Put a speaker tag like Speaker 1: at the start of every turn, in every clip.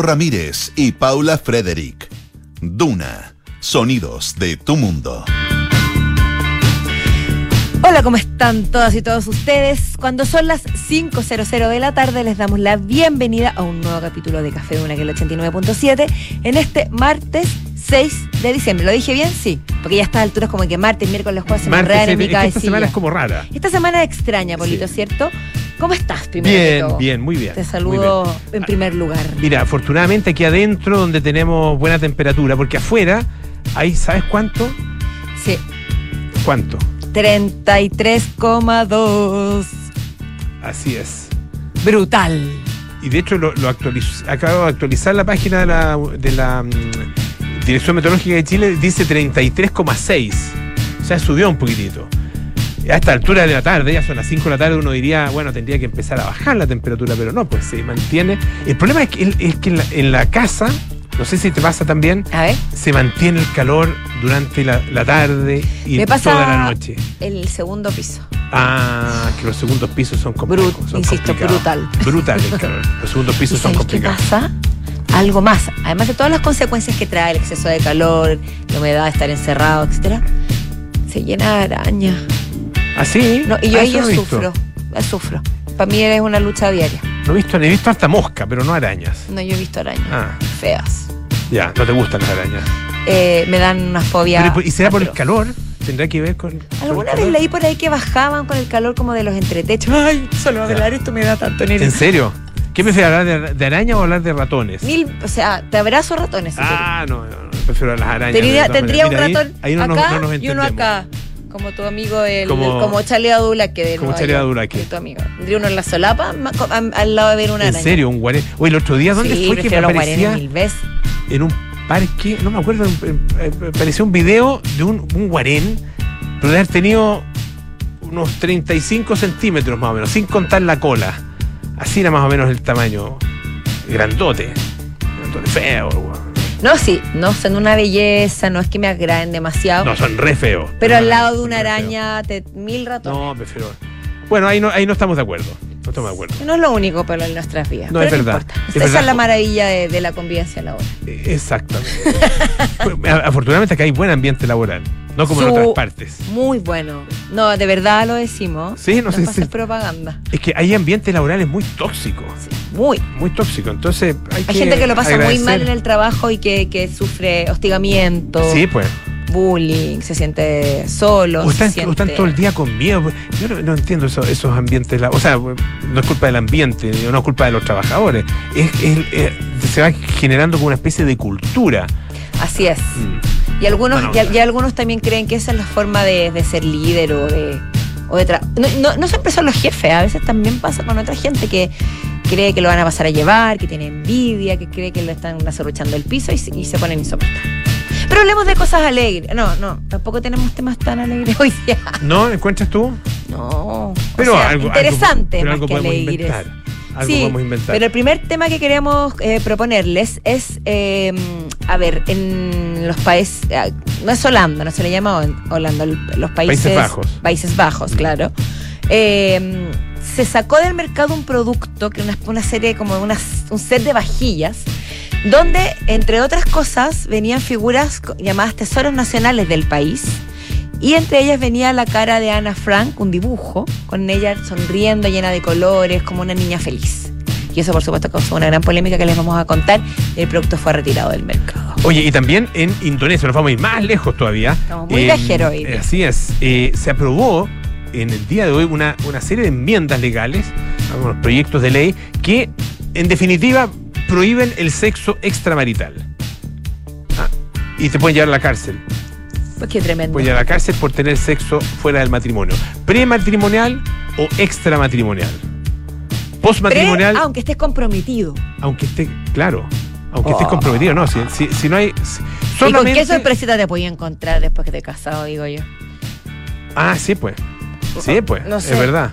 Speaker 1: Ramírez y Paula Frederick. Duna, sonidos de tu mundo.
Speaker 2: Hola, ¿cómo están todas y todos ustedes? Cuando son las 5.00 de la tarde les damos la bienvenida a un nuevo capítulo de Café Duna, que es el 89.7, en este martes 6 de diciembre. ¿Lo dije bien? Sí, porque ya a estas alturas como que martes, miércoles, jueves se me enredan en mi
Speaker 3: que esta
Speaker 2: cabecilla.
Speaker 3: semana es como rara.
Speaker 2: Esta semana es extraña, Polito,
Speaker 3: Sí.
Speaker 2: ¿cierto? ¿Cómo estás primero que
Speaker 3: Bien,
Speaker 2: todo?
Speaker 3: bien, muy bien.
Speaker 2: Te saludo
Speaker 3: bien.
Speaker 2: en primer lugar.
Speaker 3: Mira, afortunadamente aquí adentro donde tenemos buena temperatura, porque afuera hay, ¿sabes cuánto?
Speaker 2: Sí,
Speaker 3: ¿Cuánto?
Speaker 2: 33,2.
Speaker 3: Así es.
Speaker 2: Brutal.
Speaker 3: Y de hecho lo, lo acabo de actualizar la página de la, de la mm, Dirección Meteorológica de Chile, dice 33,6. O sea, subió un poquitito. A esta altura de la tarde, ya son las 5 de la tarde, uno diría, bueno, tendría que empezar a bajar la temperatura, pero no, pues se mantiene. El problema es que, es que en, la, en la casa, no sé si te pasa también,
Speaker 2: A ver,
Speaker 3: se mantiene el calor durante la, la tarde y
Speaker 2: me pasa
Speaker 3: toda la noche.
Speaker 2: el segundo piso.
Speaker 3: Ah, que los segundos pisos son complejos.
Speaker 2: Brut-
Speaker 3: son
Speaker 2: insisto,
Speaker 3: complicados.
Speaker 2: brutal.
Speaker 3: Brutal el calor. Los segundos
Speaker 2: ¿Y
Speaker 3: pisos son
Speaker 2: sabes qué
Speaker 3: complicados.
Speaker 2: pasa? Algo más. Además de todas las consecuencias que trae el exceso de calor, la humedad, estar encerrado, etcétera, se llena de araña.
Speaker 3: ¿Ah, sí?
Speaker 2: No, y yo
Speaker 3: Ah,
Speaker 2: ahí yo
Speaker 3: no
Speaker 2: sufro. Yo sufro. Para mí es una lucha diaria.
Speaker 3: No he visto, he visto hasta mosca, pero no arañas.
Speaker 2: No, yo he visto arañas
Speaker 3: Ah,
Speaker 2: feas.
Speaker 3: ya, no te gustan las arañas.
Speaker 2: Eh, me dan una fobia.
Speaker 3: Pero, ¿Y será por el calor? ¿Tendrá que ver con.?
Speaker 2: Alguna vez leí por ahí que bajaban con el calor como de los entretechos. Ay, solo hablar esto me da tanto nervio.
Speaker 3: ¿En serio? ¿Qué prefieres, hablar de, araña o hablar de ratones?
Speaker 2: Mil, o sea, te abrazo ratones. si
Speaker 3: Ah, no, no, no, prefiero las arañas.
Speaker 2: Tendría, un.
Speaker 3: Mira,
Speaker 2: ratón
Speaker 3: ahí, ahí no nos-
Speaker 2: acá
Speaker 3: nos
Speaker 2: y uno acá. Como tu amigo, el,
Speaker 3: Como-
Speaker 2: como, Charlie Adulaque de
Speaker 3: como Charlie Adulaque.
Speaker 2: de tu amigo. Tendría uno en la solapa al lado de ver una
Speaker 3: ¿En
Speaker 2: araña.
Speaker 3: serio? ¿Un guarén? Oye, el otro día, ¿dónde
Speaker 2: sí,
Speaker 3: fue que me aparecía?
Speaker 2: mil veces.
Speaker 3: en un parque, no me acuerdo, apareció un video de un, un guarén, pero de haber tenido unos 35 centímetros más o menos, sin contar la cola. Así era más o menos el tamaño. Grandote. Grandote, feo, weón.
Speaker 2: No, sí, no son una belleza, no es que me agraden demasiado.
Speaker 3: No, son re feos.
Speaker 2: pero al lado de una araña, te, mil ratones.
Speaker 3: No, prefiero. Bueno, ahí no, ahí no estamos de acuerdo. No estamos de acuerdo.
Speaker 2: No es lo único, pero en nuestras vidas.
Speaker 3: No,
Speaker 2: pero
Speaker 3: es verdad.
Speaker 2: importa.
Speaker 3: Es
Speaker 2: Esa
Speaker 3: verdad.
Speaker 2: es la maravilla de, de la convivencia laboral.
Speaker 3: Eh, Exactamente. Afortunadamente acá hay buen ambiente laboral, no como en otras partes.
Speaker 2: Muy bueno. No, de verdad lo decimos.
Speaker 3: Sí, no sé si-
Speaker 2: propaganda.
Speaker 3: Es que hay ambientes laborales muy tóxicos.
Speaker 2: Sí, muy.
Speaker 3: muy tóxico. Entonces hay,
Speaker 2: Hay gente que lo pasa muy mal en el trabajo y que, que sufre hostigamiento,
Speaker 3: Sí, pues.
Speaker 2: bullying, se siente solo.
Speaker 3: O están,
Speaker 2: se
Speaker 3: o están todo el día con miedo. Yo no, no entiendo eso- esos ambientes. O sea, no es culpa del ambiente, no es culpa de los trabajadores. Es, es- eh, se va generando como una especie de cultura.
Speaker 2: Así es.
Speaker 3: Mm.
Speaker 2: Y algunos,
Speaker 3: Bueno,
Speaker 2: y, y algunos también creen que esa es la forma de, de ser líder o de. O de no, no, no siempre son los jefes, a veces también pasa con otra gente que cree que lo van a pasar a llevar, que tiene envidia, que cree que lo están acerruchando el piso y, se- y se ponen insoportables. Pero hablemos de cosas alegres. No, no, tampoco tenemos temas tan alegres hoy día.
Speaker 3: ¿No encuentras tú?
Speaker 2: No.
Speaker 3: Pero
Speaker 2: o sea,
Speaker 3: algo,
Speaker 2: interesante
Speaker 3: algo, pero
Speaker 2: más
Speaker 3: algo
Speaker 2: que alegres.
Speaker 3: inventar. Algo
Speaker 2: Sí,
Speaker 3: podemos inventar.
Speaker 2: Pero el primer tema que queremos eh, proponerles es, eh, a ver, en los países, eh, no es Holanda, no se le llama Hol- Holanda, los países,
Speaker 3: Países Bajos.
Speaker 2: Países Bajos, claro. Eh, se sacó del mercado un producto, que una, una serie, como una- un set de vajillas, donde, entre otras cosas, venían figuras llamadas tesoros nacionales del país. Y entre ellas venía la cara de Ana Frank, un dibujo, con ella sonriendo, llena de colores, como una niña feliz. Y eso, por supuesto, causó una gran polémica que les vamos a contar. El producto fue retirado del mercado.
Speaker 3: Oye, y también en Indonesia, nos vamos a ir más lejos todavía.
Speaker 2: Estamos muy viajeros hoy día.
Speaker 3: Así es. Eh, se aprobó en el día de hoy una, una serie de enmiendas legales, algunos proyectos de ley, que en definitiva prohíben el sexo extramarital. Ah, y te pueden llevar a la cárcel.
Speaker 2: Pues qué tremendo.
Speaker 3: Pueden llevar a la cárcel por tener sexo fuera del matrimonio. Prematrimonial o extramatrimonial. Postmatrimonial,
Speaker 2: Pre- aunque estés comprometido.
Speaker 3: aunque esté, claro, aunque estés
Speaker 2: Oh.
Speaker 3: comprometido, no, si, si, si no hay... si-
Speaker 2: ¿Y con
Speaker 3: solamente-
Speaker 2: qué sorpresita te podía encontrar después que te casado, digo yo?
Speaker 3: Ah, sí, pues. Sí, pues.
Speaker 2: No sé.
Speaker 3: Es verdad.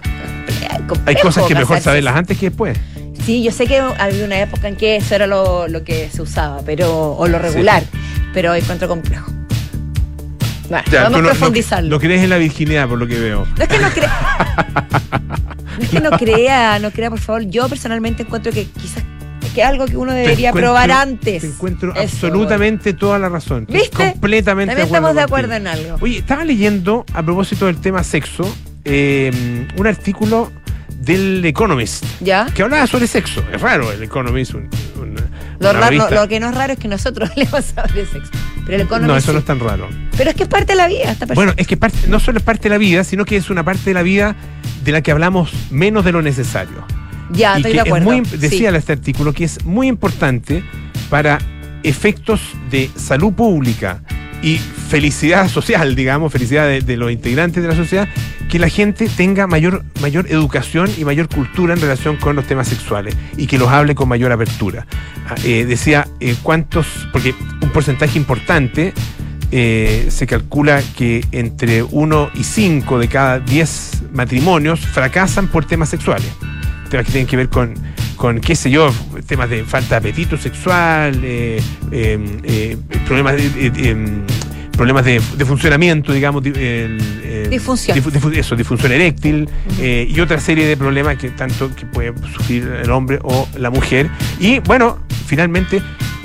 Speaker 3: Hay cosas que mejor saberlas antes que después.
Speaker 2: Sí, yo sé que había una época en que eso era lo, lo que se usaba, pero o lo regular, pero encuentro complejo. Bueno,
Speaker 3: Ya,
Speaker 2: vamos a
Speaker 3: no-
Speaker 2: profundizarlo.
Speaker 3: No, no crees en la virginidad, por lo que veo.
Speaker 2: No es que no crea. no es que no crea, no crea, por favor. Yo personalmente encuentro que quizás que es algo que uno debería probar antes.
Speaker 3: Te encuentro
Speaker 2: Eso,
Speaker 3: absolutamente toda la razón. Estoy
Speaker 2: ¿Viste?
Speaker 3: Completamente
Speaker 2: También
Speaker 3: de acuerdo
Speaker 2: estamos de
Speaker 3: contigo.
Speaker 2: acuerdo en algo.
Speaker 3: Oye, estaba leyendo a propósito del tema sexo eh, un artículo del Economist
Speaker 2: ¿Ya?
Speaker 3: que hablaba sobre sexo. Es raro, el Economist, un- un-
Speaker 2: Lo, raro- lo que no es raro es que nosotros hablemos sobre sexo. Pero el Economist
Speaker 3: No, eso no es tan raro.
Speaker 2: Pero es que es parte de la vida, esta.
Speaker 3: Bueno, es que parte, no solo es parte de la vida, sino que es una parte de la vida de la que hablamos menos de lo necesario.
Speaker 2: ya,
Speaker 3: y
Speaker 2: estoy
Speaker 3: que
Speaker 2: de acuerdo.
Speaker 3: es muy, decía
Speaker 2: Sí.
Speaker 3: este artículo que es muy importante para efectos de salud pública y felicidad social, digamos, felicidad de, los integrantes de la sociedad, que la gente tenga mayor, mayor educación y mayor cultura en relación con los temas sexuales y que los hable con mayor apertura. Ah, eh, decía eh, cuántos, porque un porcentaje importante eh, se calcula que entre 1 y 5 de cada 10 matrimonios fracasan por temas sexuales. Temas que tienen que ver con, con qué sé yo, temas de falta de apetito sexual, eh, eh, eh, problemas de. em, problemas de, de funcionamiento, digamos, di- el,
Speaker 2: Disfunción.
Speaker 3: difu- difu- eso, disfunción eréctil eh, y otra serie de problemas que tanto que puede sufrir el hombre o la mujer. Y bueno, finalmente,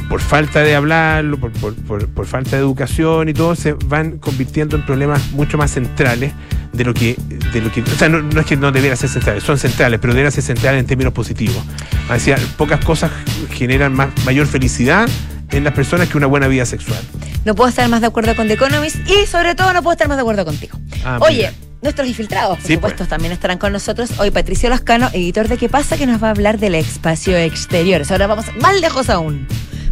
Speaker 3: por falta de hablarlo, por, por- por- por falta de educación y todo, se van convirtiendo en problemas mucho más centrales de lo que, de lo que, o sea, no, no es que no debieran ser centrales, son centrales, pero deben ser centrales en términos positivos. Decía, pocas cosas generan más, mayor felicidad en las personas que una buena vida sexual.
Speaker 2: No puedo estar más de acuerdo con The Economist y sobre todo no puedo estar más de acuerdo contigo.
Speaker 3: Ah,
Speaker 2: Oye,
Speaker 3: mira.
Speaker 2: nuestros infiltrados, por
Speaker 3: Sí,
Speaker 2: supuesto,
Speaker 3: pues.
Speaker 2: también estarán con nosotros. Hoy Patricio Lascano, editor de ¿Qué pasa? que nos va a hablar del espacio exteriores. Ahora vamos más lejos aún.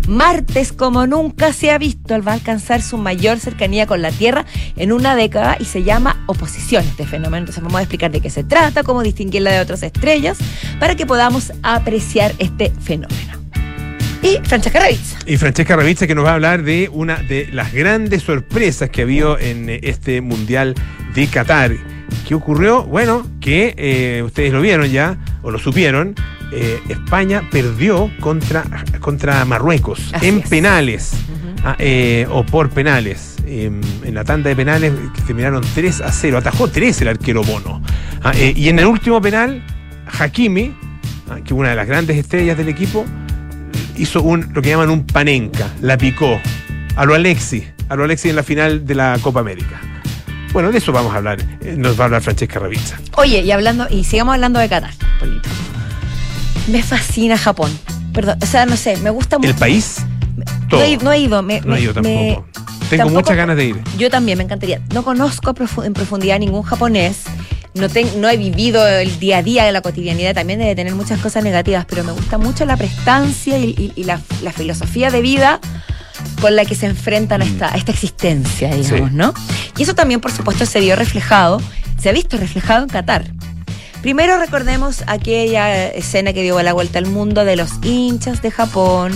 Speaker 2: Martes, como nunca se ha visto, va a alcanzar su mayor cercanía con la Tierra en una década y se llama oposición este fenómeno. Entonces vamos a explicar de qué se trata, cómo distinguirla de otras estrellas, para que podamos apreciar este fenómeno. Y Francesca Ravizza.
Speaker 3: Y Francesca Ravizza que nos va a hablar de una de las grandes sorpresas que ha habido en eh, este Mundial de Qatar. ¿Qué ocurrió? Bueno, que eh, ustedes lo vieron ya, o lo supieron, eh, España perdió contra, contra Marruecos
Speaker 2: Así
Speaker 3: en
Speaker 2: es.
Speaker 3: penales, ah, eh, o por penales. En, en la tanda de penales que terminaron 3 a 0, atajó 3 el arquero Bono. Ah, eh, y en el último penal, Hakimi, ah, que es una de las grandes estrellas del equipo, hizo un lo que llaman un panenca, la picó a lo Alexi, a lo Alexi en la final de la Copa América. Bueno, de eso vamos a hablar, nos va a hablar Francesca Ravizza.
Speaker 2: Oye, y hablando, y sigamos hablando de Qatar, Polito. Me fascina Japón. Perdón, o sea, no sé, me gusta mucho.
Speaker 3: El país,
Speaker 2: No he, no he ido, me,
Speaker 3: No he ido
Speaker 2: me-
Speaker 3: tampoco. Tengo
Speaker 2: tampoco-
Speaker 3: muchas ganas de ir.
Speaker 2: Yo también, me encantaría. No conozco en profundidad ningún japonés. No, ten- no he vivido el día a día de la cotidianidad, también debe tener muchas cosas negativas, pero me gusta mucho la prestancia y, y- y la, la filosofía de vida con la que se enfrentan a esta, a esta existencia, digamos,
Speaker 3: Sí.
Speaker 2: ¿no? Y eso también, por supuesto, se vio reflejado, se ha visto reflejado en Qatar. Primero recordemos aquella escena que dio la vuelta al mundo de los hinchas de Japón,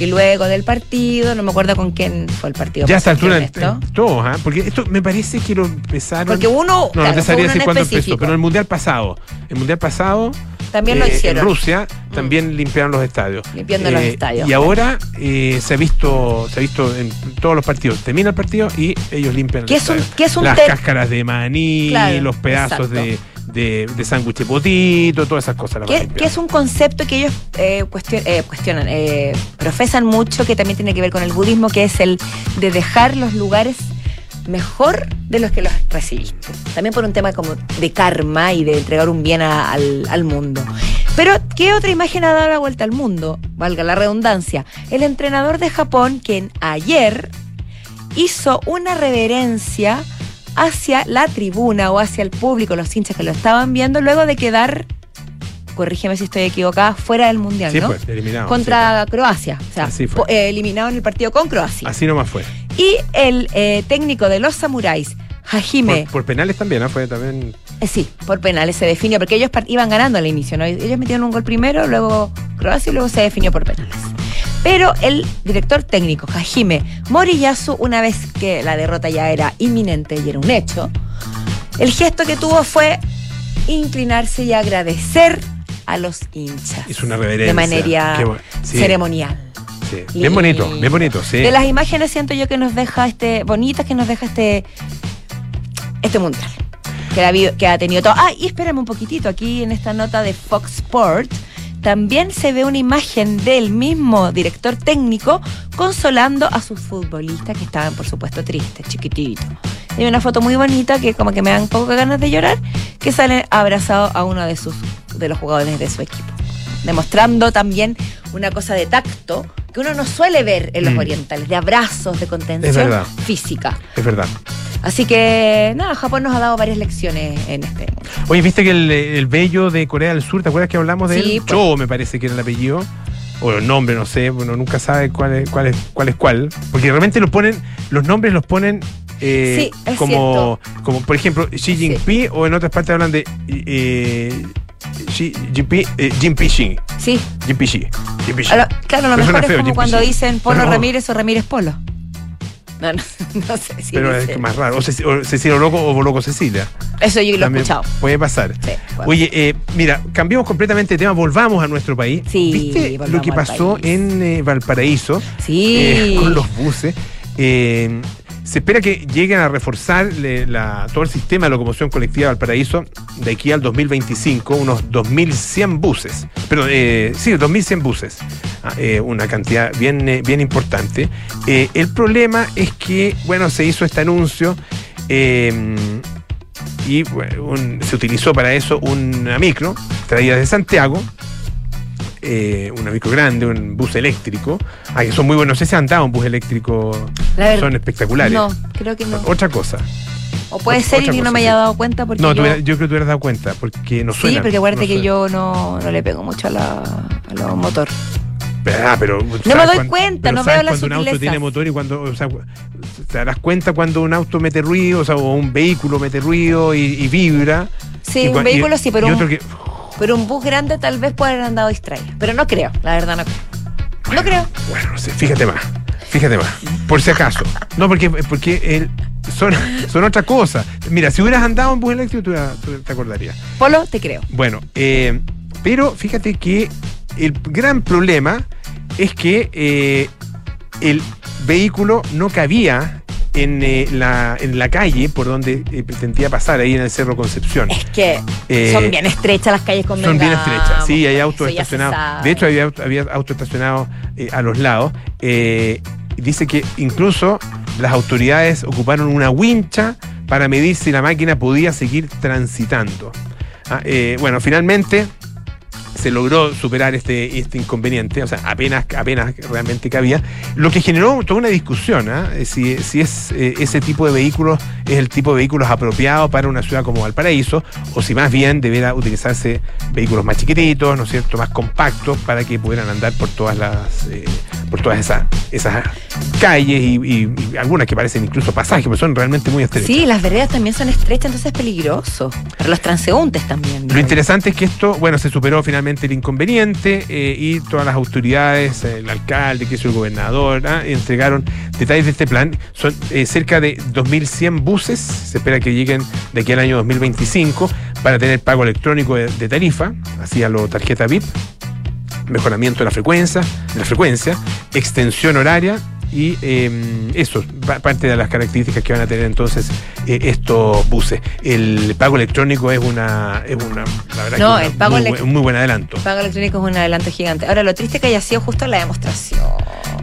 Speaker 2: que luego del partido, no me acuerdo con quién fue el partido.
Speaker 3: Ya a esta altura,
Speaker 2: honesto.
Speaker 3: en todos, ¿ah? porque esto me parece que lo empezaron.
Speaker 2: Porque uno,
Speaker 3: no, no te sabría decir cuándo empezó, pero el mundial pasado. El mundial pasado.
Speaker 2: También lo
Speaker 3: eh,
Speaker 2: hicieron.
Speaker 3: En Rusia también limpiaron los estadios. Eh,
Speaker 2: Limpiando los estadios.
Speaker 3: Y ahora eh, se ha visto se ha visto en todos los partidos. Termina el partido y ellos limpian el
Speaker 2: ¿Qué es un- qué es un
Speaker 3: Las cáscaras de maní,
Speaker 2: Claro,
Speaker 3: los pedazos
Speaker 2: exacto.
Speaker 3: de, de, de sándwich potito, todas esas cosas.
Speaker 2: Que, que es un concepto que ellos eh, cuestion- eh, cuestionan, eh, profesan mucho, que también tiene que ver con el budismo, que es el de dejar los lugares mejor de los que los recibiste. También por un tema como de karma y de entregar un bien a- al, al mundo. Pero, ¿qué otra imagen ha dado la vuelta al mundo? Valga la redundancia. El entrenador de Japón, quien ayer hizo una reverencia hacia la tribuna o hacia el público, los hinchas que lo estaban viendo, luego de quedar, corrígeme si estoy equivocada, fuera del Mundial,
Speaker 3: Sí,
Speaker 2: ¿no?
Speaker 3: pues, eliminado.
Speaker 2: Contra Croacia, o sea,
Speaker 3: Así fue.
Speaker 2: eh, eliminado en el partido con. Croacia.
Speaker 3: Así nomás fue.
Speaker 2: Y el eh, técnico de los samuráis, Hajime,
Speaker 3: Por, por penales también, ¿ah? Fue también.
Speaker 2: eh, sí, por penales se definió, porque ellos iban ganando al inicio, ¿no? Ellos metieron un gol primero, luego Croacia y luego se definió por penales. Pero el director técnico, Hajime Moriyasu, una vez que la derrota ya era inminente y era un hecho, el gesto que tuvo fue inclinarse y agradecer a los hinchas.
Speaker 3: Hizo una reverencia.
Speaker 2: De manera
Speaker 3: sí,
Speaker 2: ceremonial.
Speaker 3: sí. Bien bonito, bien bonito, sí.
Speaker 2: De las imágenes siento yo que nos deja este, bonitas que nos deja este, este mundial. Que ha, habido- que ha tenido todo. Ah, y espérame un poquitito, aquí en esta nota de Fox Sport también se ve una imagen del mismo director técnico consolando a sus futbolistas que estaban, por supuesto, tristes, chiquititos. Hay una foto muy bonita que como que me dan poco ganas de llorar, que sale abrazado a uno de sus de los jugadores de su equipo, demostrando también una cosa de tacto que uno no suele ver en los
Speaker 3: Mm.
Speaker 2: orientales, de abrazos, de contención física.
Speaker 3: Es verdad.
Speaker 2: Así que nada, Japón nos ha dado varias lecciones en este.
Speaker 3: Oye, ¿viste que el, el bello de Corea del Sur, ¿te acuerdas que hablamos de
Speaker 2: Sí,
Speaker 3: él?
Speaker 2: pues.
Speaker 3: Cho me parece que era el apellido. O el nombre, no sé, bueno, nunca sabe cuál es cuál. Es, cuál, es cuál porque realmente lo ponen, los nombres los ponen eh,
Speaker 2: Sí,
Speaker 3: como, como, por ejemplo, Xi Jinping, o en otras partes hablan de eh, Xi Jinping, eh.
Speaker 2: Sí,
Speaker 3: Jinping. Jinping
Speaker 2: a lo- claro, lo
Speaker 3: Pero
Speaker 2: mejor
Speaker 3: suena
Speaker 2: es
Speaker 3: feo,
Speaker 2: como cuando dicen Polo
Speaker 3: Pero-
Speaker 2: Ramírez o Ramírez Polo. No, no, no sé si
Speaker 3: Pero es
Speaker 2: dice-
Speaker 3: que más raro. O, Ceci- o Cecilia Loco o Boloco Cecilia.
Speaker 2: Eso yo lo he
Speaker 3: También
Speaker 2: escuchado.
Speaker 3: Puede pasar.
Speaker 2: Sí, bueno.
Speaker 3: Oye, eh, mira, cambiamos completamente de tema, volvamos a nuestro país.
Speaker 2: Sí,
Speaker 3: ¿Viste lo que
Speaker 2: al
Speaker 3: pasó
Speaker 2: país.
Speaker 3: en eh, Valparaíso
Speaker 2: Sí.
Speaker 3: eh, con los buses? Eh, se espera que lleguen a reforzar todo el sistema de locomoción colectiva de Valparaíso de aquí al 2025, unos 2.100 buses. Pero eh, sí, 2.100 buses. Ah, eh, una cantidad bien, eh, bien importante. El problema es que, bueno, se hizo este anuncio. y se utilizó para eso una micro traída de Santiago, eh, una micro grande, un bus eléctrico, ah, que son muy buenos, no sé si han dado un bus eléctrico,
Speaker 2: La
Speaker 3: son espectaculares.
Speaker 2: No, creo que no.
Speaker 3: Otra cosa.
Speaker 2: O puede
Speaker 3: otra-
Speaker 2: ser y yo no me haya dado cuenta porque
Speaker 3: No,
Speaker 2: yo...
Speaker 3: creo que tú hubieras dado cuenta, porque no suena.
Speaker 2: sí, porque acuérdate que yo no, no le pego mucho a la, a los motor.
Speaker 3: Ah, pero
Speaker 2: me
Speaker 3: ¿sabes
Speaker 2: doy cuenta, no veo las
Speaker 3: cuando un auto tiene motor y cuando, o sea, te darás cuenta cuando un auto mete ruido, o sea, o un vehículo mete ruido y, y vibra.
Speaker 2: Sí,
Speaker 3: Y
Speaker 2: un
Speaker 3: y-
Speaker 2: vehículo sí, pero
Speaker 3: y
Speaker 2: un,
Speaker 3: otro que,
Speaker 2: pero un bus grande tal vez puede haber andado distraído. Pero no creo, la verdad no creo. No creo.
Speaker 3: Bueno, no sé, fíjate más. Fíjate más. Por si acaso. No, porque, porque el- son, son otra cosa. Mira, si hubieras andado en bus eléctrico, tú, tú te acordarías.
Speaker 2: Polo, te creo.
Speaker 3: Bueno, eh, pero fíjate que el gran problema es que eh, el vehículo no cabía en, eh, la, en la calle por donde eh, pretendía pasar, ahí en el Cerro Concepción.
Speaker 2: Es que
Speaker 3: Eh,
Speaker 2: son bien estrechas las calles con
Speaker 3: Son bien estrechas, sí, hay autos estacionados. De hecho, había, había autos estacionados eh, a los lados. Dice que incluso las autoridades ocuparon una wincha para medir si la máquina podía seguir transitando. Ah, bueno, finalmente se logró superar este, este inconveniente, o sea, apenas, apenas realmente cabía, lo que generó toda una discusión, ¿ah? Eh, si, si es eh, ese tipo de vehículos es el tipo de vehículos apropiado para una ciudad como Valparaíso, o si más bien debiera utilizarse vehículos más chiquititos, ¿no es cierto?, más compactos para que pudieran andar por todas las eh, por todas esas, esas calles y, y- y algunas que parecen incluso pasajes, pero son realmente muy estrechas.
Speaker 2: Sí, las veredas también son estrechas, entonces es peligroso. Para los transeúntes también.
Speaker 3: Lo interesante es que esto, bueno, se superó finalmente el inconveniente eh, y todas las autoridades, el alcalde, que es el gobernador, ah, entregaron detalles de este plan. Son eh, cerca de 2.100 buses, se espera que lleguen de aquí al año 2025 para tener pago electrónico de, de tarifa, así a lo tarjeta VIP, mejoramiento de la frecuencia, de la frecuencia, extensión horaria y eh, eso, pa- parte de las características que van a tener entonces eh, estos buses. El pago electrónico es una, es una, la verdad
Speaker 2: No,
Speaker 3: que es
Speaker 2: pago
Speaker 3: muy, un muy buen adelanto.
Speaker 2: El pago electrónico es un adelanto gigante. Ahora, lo triste que haya sido justo la demostración.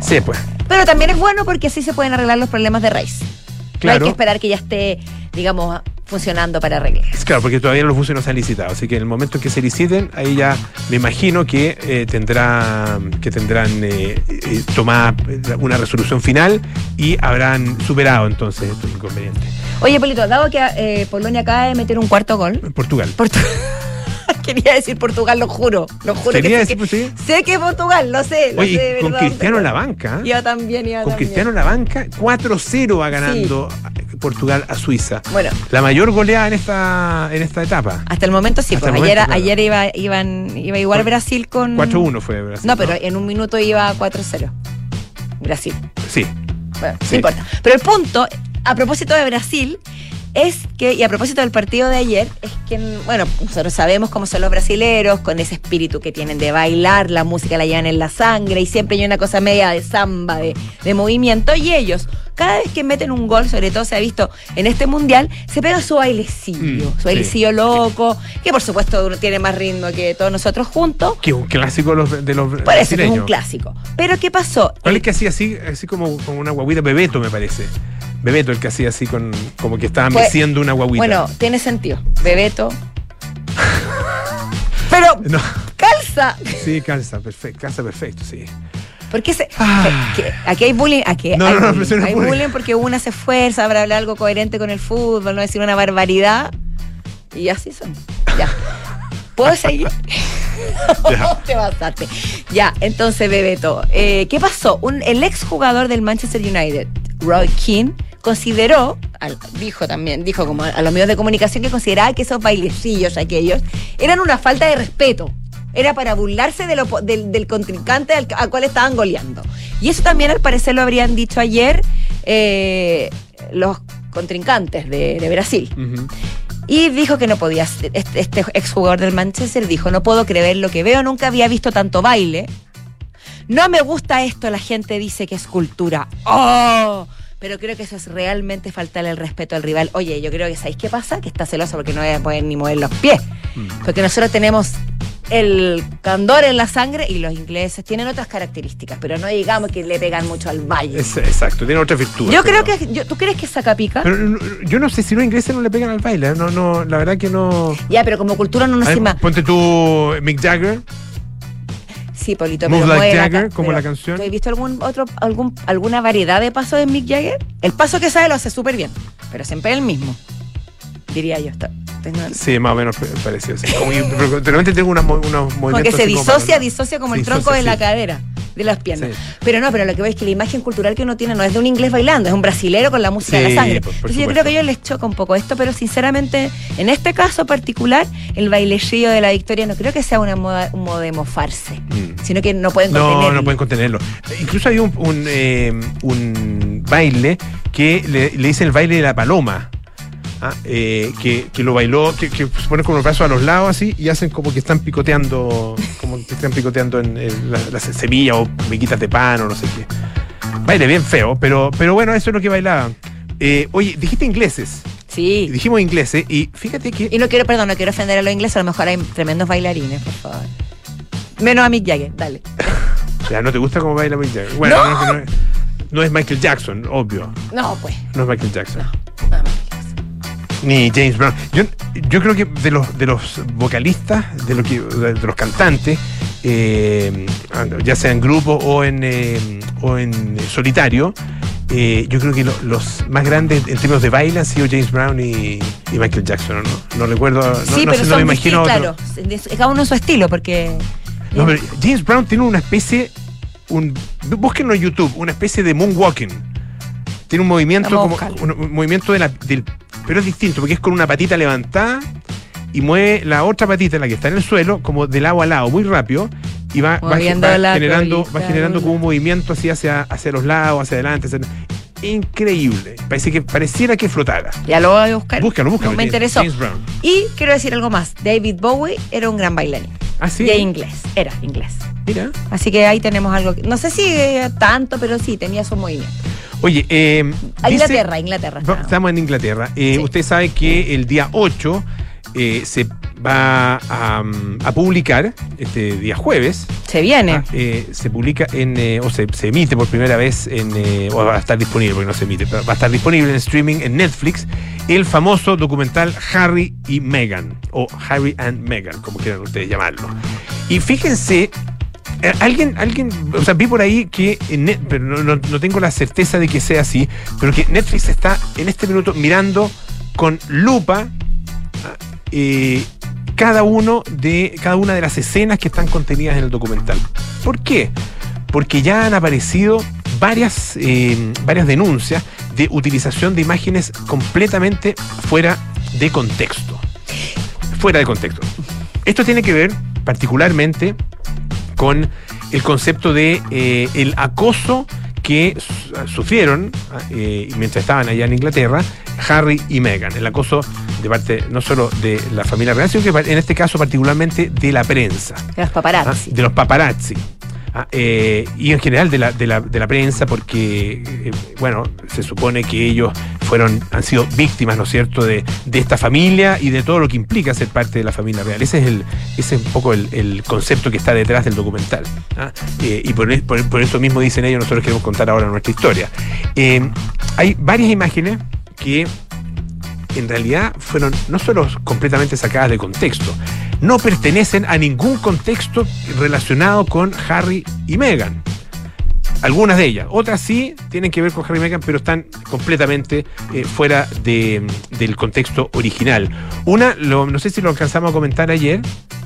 Speaker 3: Sí, pues.
Speaker 2: Pero también es bueno porque así se pueden arreglar los problemas de raíz. No hay
Speaker 3: Claro.
Speaker 2: que esperar que ya esté, digamos, funcionando para arreglar.
Speaker 3: Claro, porque todavía los buses no se han licitado, así que en el momento en que se liciten, ahí ya me imagino que eh, tendrá, que tendrán eh, eh, tomada una resolución final y habrán superado entonces estos inconvenientes.
Speaker 2: Oye, Polito, dado que eh, Polonia acaba de meter un cuarto gol.
Speaker 3: Portugal.
Speaker 2: Quería decir Portugal, lo juro. Lo juro
Speaker 3: Quería
Speaker 2: que,
Speaker 3: decir, pues, sí.
Speaker 2: que sé que es Portugal, lo sé. Lo
Speaker 3: Oye,
Speaker 2: sé,
Speaker 3: con
Speaker 2: verdad,
Speaker 3: Cristiano en la banca. ¿eh?
Speaker 2: Yo también, yo
Speaker 3: Con
Speaker 2: también.
Speaker 3: Cristiano en la banca, 4-0 va ganando Portugal a Suiza.
Speaker 2: Bueno,
Speaker 3: La mayor goleada en esta, en esta etapa.
Speaker 2: hasta el momento sí. Pues
Speaker 3: el
Speaker 2: ayer,
Speaker 3: momento, claro.
Speaker 2: ayer iba, iban, iba igual Brasil con.
Speaker 3: 4-1 fue Brasil.
Speaker 2: No, pero en un minuto iba 4-0. Brasil.
Speaker 3: Sí.
Speaker 2: Bueno,
Speaker 3: Sí.
Speaker 2: no importa. Pero el punto, a propósito de Brasil, es que, y a propósito del partido de ayer, es que, bueno, nosotros sabemos cómo son los brasileros, con ese espíritu que tienen de bailar, la música la llevan en la sangre y siempre hay una cosa media de samba, de, de movimiento, y ellos, cada vez que meten un gol, sobre todo se ha visto en este mundial, se pega su bailecillo,
Speaker 3: Mm,
Speaker 2: su bailecillo loco, que por supuesto tiene más ritmo que todos nosotros juntos.
Speaker 3: Que un clásico de los, de los
Speaker 2: Por eso que es
Speaker 3: brasileños.
Speaker 2: un clásico. Pero ¿qué pasó?
Speaker 3: ¿Cuál es que hacía así, así como, como una guaguita? Bebeto, me parece. Bebeto, el que hacía así con. como que estaba
Speaker 2: Pues,
Speaker 3: meciendo una guaguita.
Speaker 2: Bueno, tiene sentido. Bebeto. Pero
Speaker 3: No,
Speaker 2: calza.
Speaker 3: sí, calza, perfecto, calza perfecto, sí.
Speaker 2: Porque se,
Speaker 3: Ah.
Speaker 2: que- aquí hay bullying, aquí
Speaker 3: No,
Speaker 2: hay,
Speaker 3: no, no,
Speaker 2: bullying. Hay
Speaker 3: bullying.
Speaker 2: bullying porque una se esfuerza para hablar algo coherente con el fútbol, no decir una barbaridad. Y así son. Ya. ¿Puedo seguir?
Speaker 3: Ya.
Speaker 2: Te pasaste. Ya, entonces, Bebeto, eh, ¿qué pasó? Un, el exjugador del Manchester United, Roy Keane, consideró, dijo también, dijo como a los medios de comunicación que consideraba que esos bailecillos aquellos eran una falta de respeto. Era para burlarse de lo po- del, del contrincante al, al cual estaban goleando. Y eso también al parecer lo habrían dicho ayer eh, los contrincantes de, de Brasil. Y dijo que no podía, este, este exjugador del Manchester dijo, no puedo creer lo que veo, nunca había visto tanto baile. No me gusta esto, la gente dice que es cultura. ¡Oh! Pero creo que eso es realmente faltarle el respeto al rival. Oye, yo creo que ¿sabéis qué pasa? Que está celoso porque no pueden ni mover los pies. Porque nosotros tenemos el candor en la sangre y los ingleses tienen otras características, pero no digamos que le pegan mucho al baile.
Speaker 3: Es- exacto, tiene otra virtud.
Speaker 2: yo creo que, yo- ¿tú crees que saca pica?
Speaker 3: Pero no, yo no sé si los ingleses no le pegan al baile. ¿eh? No, no, la verdad que no.
Speaker 2: ya, pero como cultura no nos
Speaker 3: A ver, ponte tú Mick Jagger.
Speaker 2: Sí, Polito,
Speaker 3: Move
Speaker 2: pero
Speaker 3: Like Jagger, como
Speaker 2: pero
Speaker 3: la canción.
Speaker 2: ¿tú ¿Has visto algún otro, algún, alguna variedad de pasos de Mick Jagger? El paso que sabe lo hace súper bien, pero siempre el mismo. Diría yo. Está- tengo-
Speaker 3: Sí, más o menos pa- parecido. sí. Como, pero de repente tengo unos, unos movimientos.
Speaker 2: como que se
Speaker 3: como
Speaker 2: disocia, disocia como el
Speaker 3: Disocia,
Speaker 2: tronco de la cadera, de las piernas.
Speaker 3: Sí.
Speaker 2: Pero no, pero lo que veo es que la imagen cultural que uno tiene no es de un inglés bailando, es un brasilero con la música de la sangre.
Speaker 3: por- por
Speaker 2: Entonces yo creo que a ellos les choca un poco esto, pero sinceramente, en este caso particular, el bailecillo de la victoria no creo que sea una moda, un modo de mofarse,
Speaker 3: Mm.
Speaker 2: sino que no pueden
Speaker 3: No,
Speaker 2: contenerlo.
Speaker 3: no pueden contenerlo. Incluso hay un, un, eh, un baile que le, le dicen el baile de la paloma. Ah, eh, que, que lo bailó, que, que se ponen con los brazos a los lados así y hacen como que están picoteando, como que están picoteando en, en la- las semillas o miquitas de pan o no sé qué. Baile bien feo, pero, pero bueno, eso es lo que bailaban. Eh, oye, dijiste ingleses.
Speaker 2: Sí.
Speaker 3: Dijimos ingleses y fíjate que
Speaker 2: Y no quiero, perdón, no quiero ofender a los ingleses, a lo mejor hay tremendos bailarines, por favor. Menos a Mick Jagger, dale.
Speaker 3: ya no te gusta cómo baila Mick Jagger. Bueno,
Speaker 2: ¡No!
Speaker 3: no, no es- no es Michael Jackson, obvio.
Speaker 2: No, pues.
Speaker 3: No es Michael Jackson.
Speaker 2: No, no, Michael Jackson.
Speaker 3: Ni James Brown. Yo, yo creo que de los, de los vocalistas, de, lo que, de los cantantes, eh, ya sea en grupo o en, eh, o en solitario, eh, yo creo que lo- los más grandes en términos de baile han sido James Brown y, y Michael Jackson. No, no recuerdo, no,
Speaker 2: sí,
Speaker 3: no
Speaker 2: pero
Speaker 3: no
Speaker 2: son
Speaker 3: me imagino
Speaker 2: claro. Cada uno en su estilo, porque.
Speaker 3: No, pero James Brown tiene una especie, un, búsquenlo en YouTube, una especie de moonwalking. Tiene un movimiento como un, un movimiento de la, del, pero es distinto porque es con una patita levantada y mueve la otra patita, la que está en el suelo, como de lado a lado, muy rápido y va, generando, va generando como un movimiento así hacia, hacia los lados, hacia adelante. hacia- Increíble. Parece que pareciera que flotara.
Speaker 2: Ya lo voy a buscar.
Speaker 3: Búscalo, búscalo.
Speaker 2: No me interesó.
Speaker 3: James Brown.
Speaker 2: Y quiero decir algo más. David Bowie era un gran bailarín.
Speaker 3: Ah, sí.
Speaker 2: Era inglés. Era inglés.
Speaker 3: Mira.
Speaker 2: Así que ahí tenemos algo. que- no sé si eh, tanto, pero sí, tenía esos movimientos.
Speaker 3: Oye, eh, dice-
Speaker 2: Inglaterra, Inglaterra.
Speaker 3: Estamos en Inglaterra. Eh,
Speaker 2: Sí.
Speaker 3: Usted sabe que el día 8 eh, se va a, mm, a publicar, este día jueves,
Speaker 2: Se viene.
Speaker 3: ah, eh, se publica en, eh, o se, se emite por primera vez en, eh, o va a estar disponible, porque no se emite, pero va a estar disponible en streaming en Netflix, el famoso documental Harry y Meghan, o Harry and Meghan, como quieran ustedes llamarlo. Y fíjense, alguien, alguien, o sea, vi por ahí que, Net- pero no, no- no tengo la certeza de que sea así, pero que Netflix está en este minuto mirando con lupa ah, eh, cada uno de cada una de las escenas que están contenidas en el documental. ¿Por qué? Porque ya han aparecido varias, eh, varias denuncias de utilización de imágenes completamente fuera de contexto. Fuera de contexto. Esto tiene que ver particularmente con el concepto de eh, el acoso que su- sufrieron eh, mientras estaban allá en Inglaterra Harry y Meghan. El acoso de parte no solo de la familia real, sino que en este caso particularmente de la prensa.
Speaker 2: De los paparazzi.
Speaker 3: Ah, de los paparazzi. Ah, eh, y en general de la, de la, de la prensa, porque, eh, bueno, se supone que ellos fueron, han sido víctimas, ¿no es cierto?, de, de, esta familia y de todo lo que implica ser parte de la familia real. Ese es, el, ese es un poco el, el concepto que está detrás del documental. ¿ah? Eh, y por, por, eso mismo dicen ellos, nosotros queremos contar ahora nuestra historia. hay varias imágenes que en realidad fueron no solo completamente sacadas de contexto, no pertenecen a ningún contexto relacionado con Harry y Meghan. Algunas de ellas, otras sí tienen que ver con Harry y Meghan, pero están completamente eh, fuera de, del contexto original. Una, lo, no sé si lo alcanzamos a comentar ayer,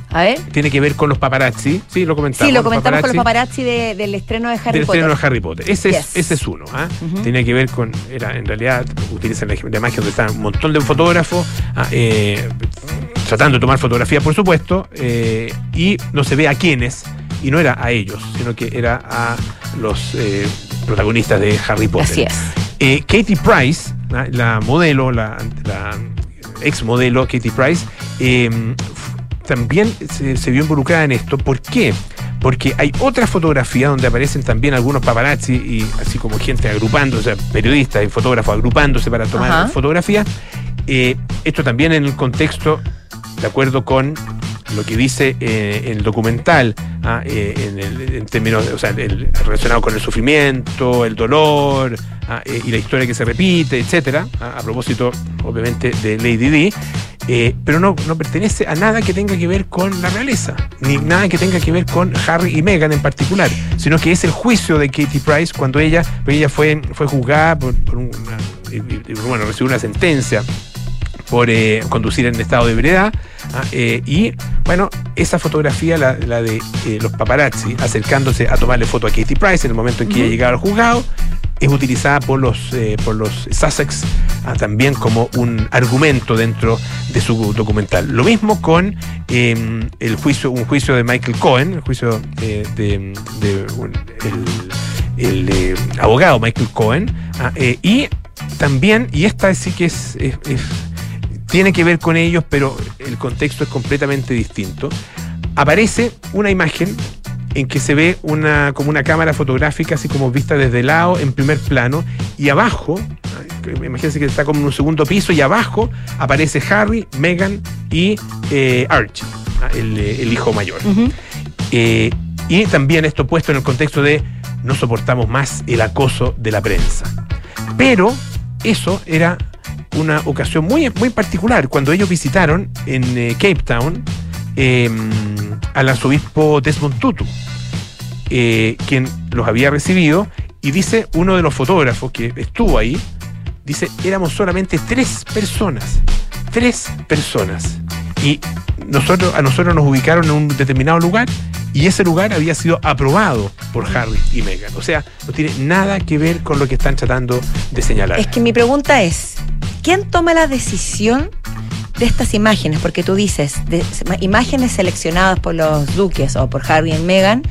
Speaker 2: a ver.
Speaker 3: Tiene que ver con los paparazzi. Sí, lo comentamos.
Speaker 2: Sí, lo comentamos con los paparazzi de, del estreno de Harry
Speaker 3: del
Speaker 2: Potter.
Speaker 3: estreno de Harry Potter. Ese, yes. es, ese es uno. ¿ah? Uh -huh. Tiene que ver con. Era, en realidad, utilizan la, la imagen donde están un montón de fotógrafos. ¿ah? Eh, tratando de tomar fotografías, por supuesto. Eh, y no se ve a quiénes. Y no era a ellos, sino que era a los eh, protagonistas de Harry Potter.
Speaker 2: Así es.
Speaker 3: Eh, Katie Price, la modelo, la, la ex modelo Katie Price, también se, se, vio involucrada en esto. ¿Por qué? Porque hay otra fotografía donde aparecen también algunos paparazzi y así como gente agrupándose, periodistas y fotógrafos agrupándose para tomar fotografías. Eh, esto también en el contexto, de acuerdo con lo que dice eh, el documental, ¿ah? eh, en, términos, o sea, el, relacionado con el sufrimiento, el dolor ¿ah? eh, y la historia que se repite, etcétera, ¿ah? a propósito, obviamente, de Lady Di, eh, pero no, no pertenece a nada que tenga que ver con la realeza, ni nada que tenga que ver con Harry y Meghan en particular, sino que es el juicio de Katie Price cuando ella, ella fue, fue juzgada por, bueno, recibió una sentencia por eh, conducir en estado de ebriedad. ¿ah? Eh, y bueno, esa fotografía, la, la de eh, los paparazzi acercándose a tomarle foto a Katie Price en el momento en que uh -huh. ella llegaba al juzgado, es utilizada por los, por los Sussex ¿ah? también como un argumento dentro de su documental. Lo mismo con em, el juicio, un juicio de Michael Cohen, el juicio de, de, de un, el, el abogado Michael Cohen, ¿ah? y también, y esta sí que es, es, es tiene que ver con ellos, pero el contexto es completamente distinto. Aparece una imagen en que se ve una, como una cámara fotográfica, así como vista desde el lado, en primer plano, y abajo, imagínense que está como en un segundo piso, y abajo aparece Harry, Meghan y eh, Archie, el, el, hijo mayor. Uh -huh. eh, y también esto puesto en el contexto de no soportamos más el acoso de la prensa. Pero eso era una ocasión muy, muy particular, cuando ellos visitaron en eh, Cape Town eh, al arzobispo Desmond Tutu, eh, quien los había recibido, y dice uno de los fotógrafos que estuvo ahí, dice, éramos solamente tres personas, tres personas, y nosotros, a nosotros nos ubicaron en un determinado lugar y ese lugar había sido aprobado por Harry y Meghan. O sea, no tiene nada que ver con lo que están tratando de señalar.
Speaker 2: Es que mi pregunta es, ¿quién toma la decisión de estas imágenes? Porque tú dices, de, imágenes seleccionadas por los duques o por Harry y Meghan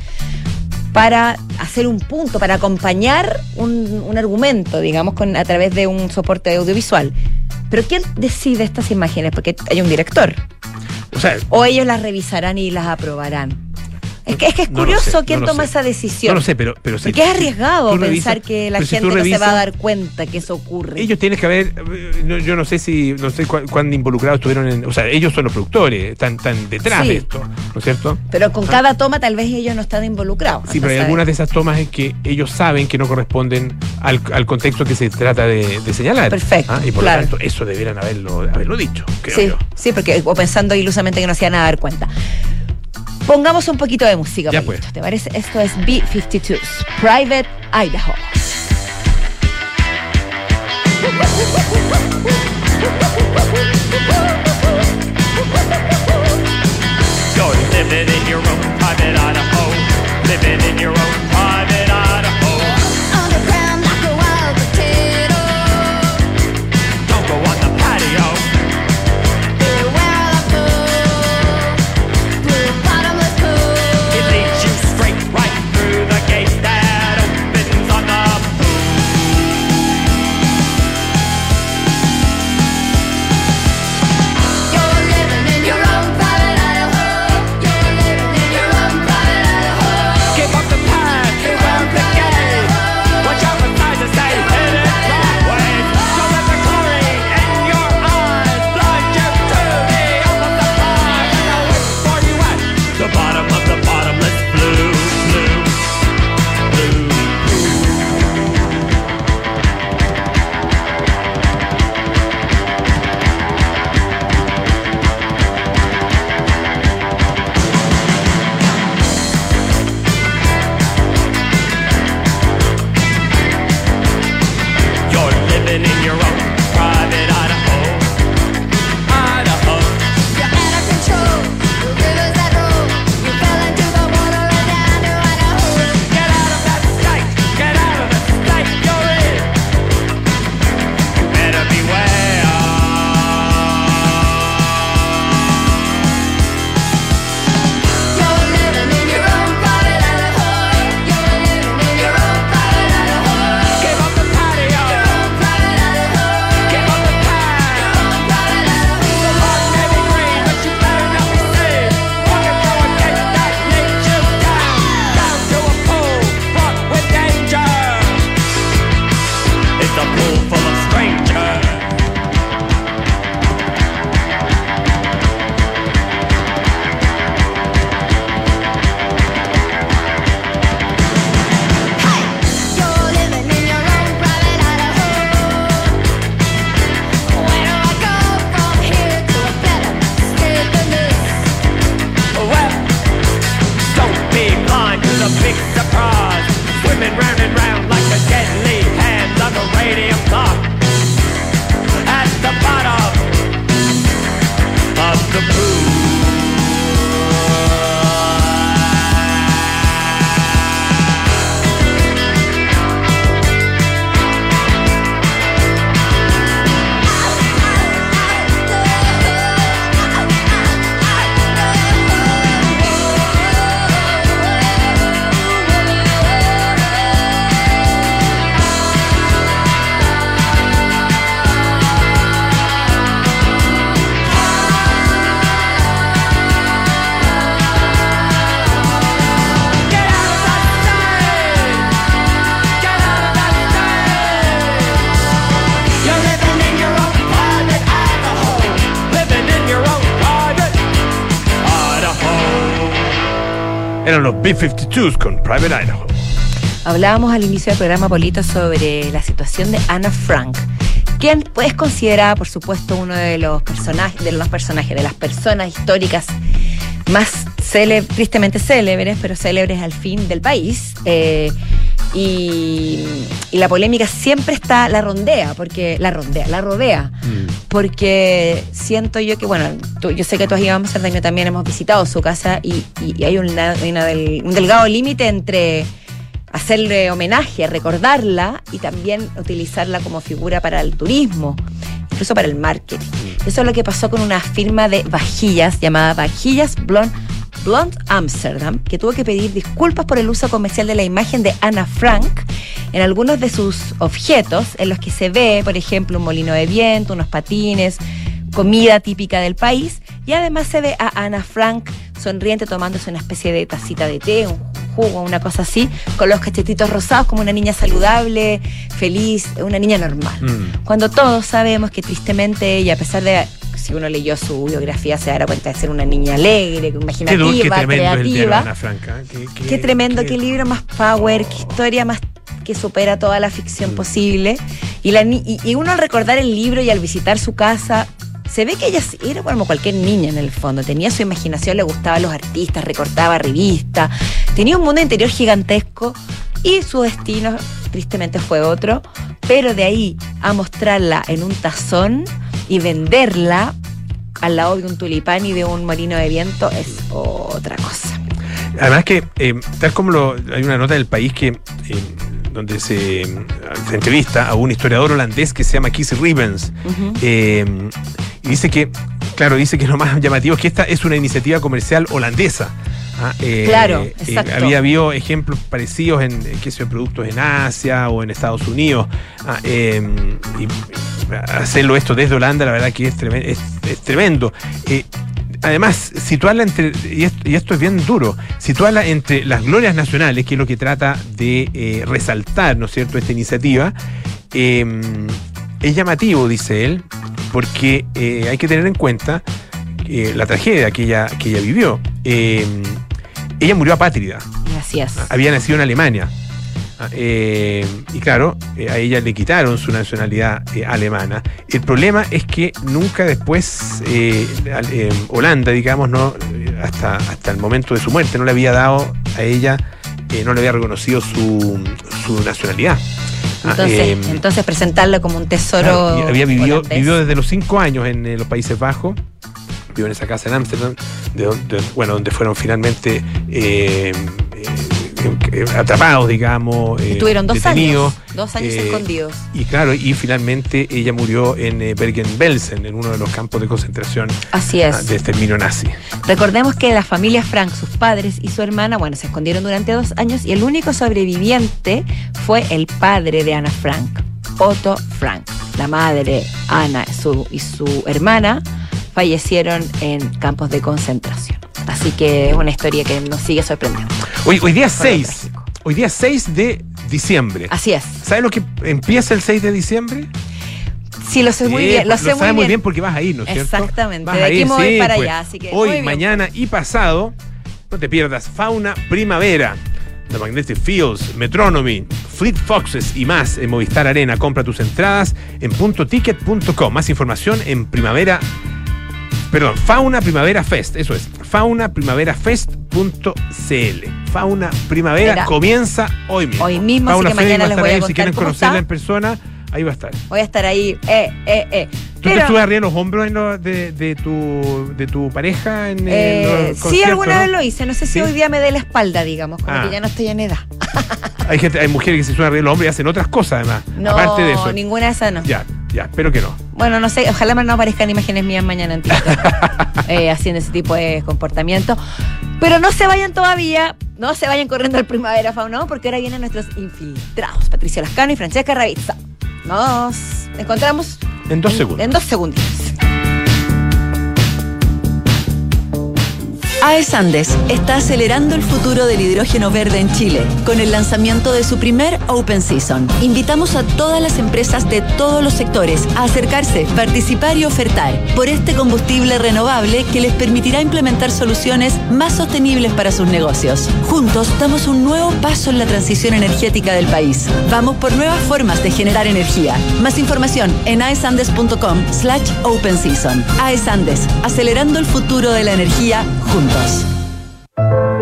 Speaker 2: para hacer un punto, para acompañar un, un argumento, digamos, con, a través de un soporte audiovisual. Pero ¿quién decide estas imágenes? Porque hay un director. O, sea, o ellos las revisarán y las aprobarán. Es que es, que es curioso sé, quién no toma sé. esa decisión.
Speaker 3: No lo sé, pero. pero
Speaker 2: Porque es arriesgado pensar que la gente si no se va a dar cuenta que eso ocurre.
Speaker 3: Ellos tienen que haber. Yo no sé si. No sé cuán, cuán involucrados estuvieron en. O sea, ellos son los productores, están, están detrás sí. de esto, ¿no es cierto?
Speaker 2: Pero con ah. cada toma, tal vez ellos no están involucrados.
Speaker 3: Sí, pero hay algunas de esas tomas en que ellos saben que no corresponden al, al contexto que se trata de, de señalar.
Speaker 2: Perfecto.
Speaker 3: ¿ah? Y por
Speaker 2: claro.
Speaker 3: lo tanto, eso debieran haberlo, haberlo dicho, creo
Speaker 2: sí,
Speaker 3: yo.
Speaker 2: Sí, porque. O pensando ilusamente que no se iban a dar cuenta. Pongamos un poquito de música.
Speaker 3: Ya pues.
Speaker 2: ¿Te parece? Esto es B-52's Private Idaho.
Speaker 4: You're living in your own private Idaho. Living in your own
Speaker 3: Los B-52s con Private Idaho.
Speaker 2: Hablábamos al inicio del programa, Polito, sobre la situación de Anna Frank, quien es considerada, por supuesto, uno de los personajes, de los personajes, de las personas históricas más tristemente célebres, pero célebres al fin del país. Eh, y, y la polémica siempre está, la rondea, porque la rondea, la rodea, porque siento yo que, bueno, tú- yo sé que tú has ido a Amsterdam y también hemos visitado su casa y, y- y hay una- una del- un delgado límite entre hacerle homenaje, recordarla y también utilizarla como figura para el turismo, incluso para el marketing. Eso es lo que pasó con una firma de vajillas llamada Vajillas Blonde, Blonde Amsterdam, que tuvo que pedir disculpas por el uso comercial de la imagen de Anna Frank en algunos de sus objetos, en los que se ve, por ejemplo, un molino de viento, unos patines, comida típica del país, y además se ve a Anna Frank sonriente tomándose una especie de tacita de té, un jugo, una cosa así, con los cachetitos rosados como una niña saludable, feliz, una niña normal.
Speaker 3: Mm.
Speaker 2: Cuando todos sabemos que tristemente ella, a pesar de si uno leyó su biografía, se dará cuenta de ser una niña alegre,
Speaker 3: Qué, du- qué
Speaker 2: imaginativa,
Speaker 3: tremendo
Speaker 2: creativa.
Speaker 3: Ana Franca. Qué, qué-
Speaker 2: Qué tremendo,
Speaker 3: qué-
Speaker 2: libro más power, qué historia más que supera toda la ficción
Speaker 3: Mm.
Speaker 2: posible. Y, la y, y uno al recordar el libro y al visitar su casa, se ve que ella era como cualquier niña en el fondo. Tenía su imaginación, le gustaban los artistas, recortaba revistas, tenía un mundo interior gigantesco y su destino tristemente fue otro. Pero de ahí a mostrarla en un tazón y venderla al lado de un tulipán y de un molino de viento es otra cosa.
Speaker 3: Además que, eh, tal como lo- hay una nota del país que eh, donde se, se entrevista a un historiador holandés que se llama Keith Rivens, eh, y dice que, claro, dice que lo más llamativo es que esta es una iniciativa comercial holandesa. Ah, eh,
Speaker 2: Claro,
Speaker 3: eh,
Speaker 2: exacto.
Speaker 3: había habido ejemplos parecidos en, sé yo, productos en Asia o en Estados Unidos. Ah, eh, y hacerlo esto desde Holanda, la verdad que es, tremen- es- es tremendo. Además, situarla entre, y esto, y esto es bien duro, situarla entre las glorias nacionales, que es lo que trata de eh, resaltar, ¿no es cierto?, esta iniciativa, eh, es llamativo, dice él, porque eh, hay que tener en cuenta eh, la tragedia que ella, que ella vivió. Eh, ella murió apátrida,
Speaker 2: Así es.
Speaker 3: había nacido en Alemania. Ah, eh, y claro, eh, a ella le quitaron su nacionalidad eh, alemana. El problema es que nunca después Holanda, digamos, no hasta, hasta el momento de su muerte, no le había dado a ella, no le había reconocido su, su nacionalidad. Ah,
Speaker 2: Entonces, entonces presentarlo como un tesoro.
Speaker 3: Claro, había vivido, vivió desde los cinco años en los Países Bajos. Vivió en esa casa en Ámsterdam, de bueno, donde fueron finalmente eh, eh, eh, atrapados, digamos. eh,
Speaker 2: Estuvieron dos
Speaker 3: detenidos.
Speaker 2: años. Dos años
Speaker 3: eh,
Speaker 2: escondidos.
Speaker 3: Y claro, y finalmente ella murió en Bergen-Belsen, en uno de los campos de concentración
Speaker 2: Así
Speaker 3: ah,
Speaker 2: es.
Speaker 3: de exterminio nazi.
Speaker 2: Recordemos que la familia Frank, sus padres y su hermana, bueno, se escondieron durante dos años y el único sobreviviente fue el padre de Ana Frank, Otto Frank. La madre, Ana su, y su hermana fallecieron en campos de concentración. Así que es una historia que nos sigue sorprendiendo.
Speaker 3: Hoy, hoy día
Speaker 2: Fue
Speaker 3: 6,
Speaker 2: trágico.
Speaker 3: hoy día 6 de diciembre.
Speaker 2: Así es.
Speaker 3: ¿Sabes lo que empieza el 6 de diciembre?
Speaker 2: Sí, lo sé muy bien. Lo
Speaker 3: pues,
Speaker 2: sé muy bien.
Speaker 3: porque vas a ir, ¿no es cierto?
Speaker 2: Exactamente,
Speaker 3: Vas
Speaker 2: de aquí
Speaker 3: ir,
Speaker 2: me voy
Speaker 3: sí,
Speaker 2: para
Speaker 3: pues.
Speaker 2: allá, así que
Speaker 3: Hoy, mañana y pasado, no te pierdas Fauna Primavera, The Magnetic Fields, Metronomy, Fleet Foxes y más en Movistar Arena. Compra tus entradas en puntoticket.com. Más información en primavera. Perdón, Fauna Primavera Fest, eso es. FaunaPrimaveraFest.cl. Fauna Primavera comienza hoy mismo.
Speaker 2: Hoy mismo, así
Speaker 3: Fauna
Speaker 2: que
Speaker 3: Freddy
Speaker 2: mañana
Speaker 3: va a
Speaker 2: les
Speaker 3: estar
Speaker 2: voy a
Speaker 3: ahí, Si quieren
Speaker 2: cómo
Speaker 3: conocerla
Speaker 2: está.
Speaker 3: en persona, ahí va a estar.
Speaker 2: Voy a estar ahí. Eh, eh, eh.
Speaker 3: ¿Tú te
Speaker 2: Pero-
Speaker 3: subes arriba en los hombros en lo- de, de tu, de tu pareja en,
Speaker 2: Eh,
Speaker 3: los
Speaker 2: sí,
Speaker 3: conciertos,
Speaker 2: alguna
Speaker 3: no?
Speaker 2: vez lo hice. No sé si
Speaker 3: ¿Sí?
Speaker 2: hoy día me dé la espalda, digamos, como
Speaker 3: Ah.
Speaker 2: que ya no estoy en edad.
Speaker 3: Hay, gente, hay mujeres que se suben arriba de los hombros y hacen otras cosas además.
Speaker 2: No,
Speaker 3: aparte de eso.
Speaker 2: ninguna de esas no.
Speaker 3: Ya, ya, espero que no.
Speaker 2: Bueno, no sé, ojalá no aparezcan imágenes mías mañana en TikTok eh, haciendo ese tipo de comportamiento. Pero no se vayan todavía, no se vayan corriendo al Primavera Fauna, porque ahora vienen nuestros infiltrados, Patricia Lascano y Francesca Ravizza. Nos encontramos
Speaker 3: En dos
Speaker 2: en-
Speaker 3: segundos.
Speaker 2: En dos segundos.
Speaker 5: AES Andes está acelerando el futuro del hidrógeno verde en Chile con el lanzamiento de su primer Open Season. Invitamos a todas las empresas de todos los sectores a acercarse, participar y ofertar por este combustible renovable que les permitirá implementar soluciones más sostenibles para sus negocios. Juntos damos un nuevo paso en la transición energética del país. Vamos por nuevas formas de generar energía. Más información en aesandes.com slash open season. AES Andes, acelerando el futuro de la energía juntos.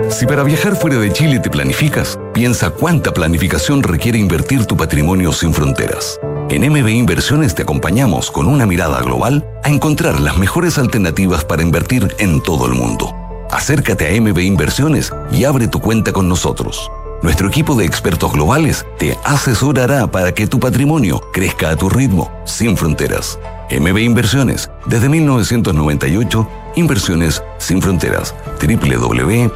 Speaker 6: Si para viajar fuera de Chile te planificas, piensa cuánta planificación requiere invertir tu patrimonio sin fronteras. En MB Inversiones te acompañamos con una mirada global a encontrar las mejores alternativas para invertir en todo el mundo. Acércate a MB Inversiones y abre tu cuenta con nosotros. Nuestro equipo de expertos globales te asesorará para que tu patrimonio crezca a tu ritmo, sin fronteras. MB Inversiones, desde 1998, Inversiones sin fronteras. www.mbi.cl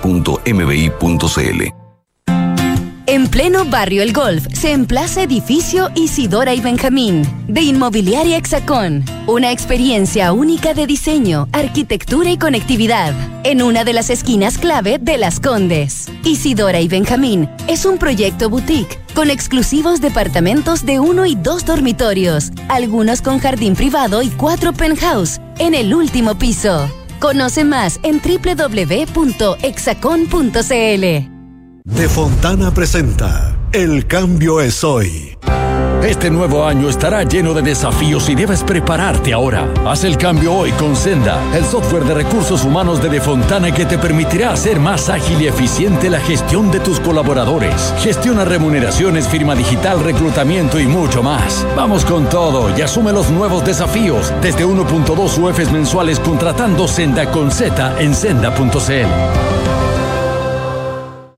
Speaker 7: En pleno barrio El Golf se emplaza edificio Isidora y Benjamín de Inmobiliaria Hexacón. Una experiencia única de diseño, arquitectura y conectividad en una de las esquinas clave de Las Condes. Isidora y Benjamín es un proyecto boutique con exclusivos departamentos de uno y dos dormitorios, algunos con jardín privado y cuatro penthouse en el último piso. Conoce más en www.exacon.cl.
Speaker 8: De Fontana presenta El cambio es hoy.
Speaker 9: Este nuevo año estará lleno de desafíos y debes prepararte ahora. Haz el cambio hoy con Senda, el software de recursos humanos de Defontana que te permitirá hacer más ágil y eficiente la gestión de tus colaboradores. Gestiona remuneraciones, firma digital, reclutamiento y mucho más. Vamos con todo y asume los nuevos desafíos desde 1.2 UFs mensuales contratando Senda con Z en senda.cl.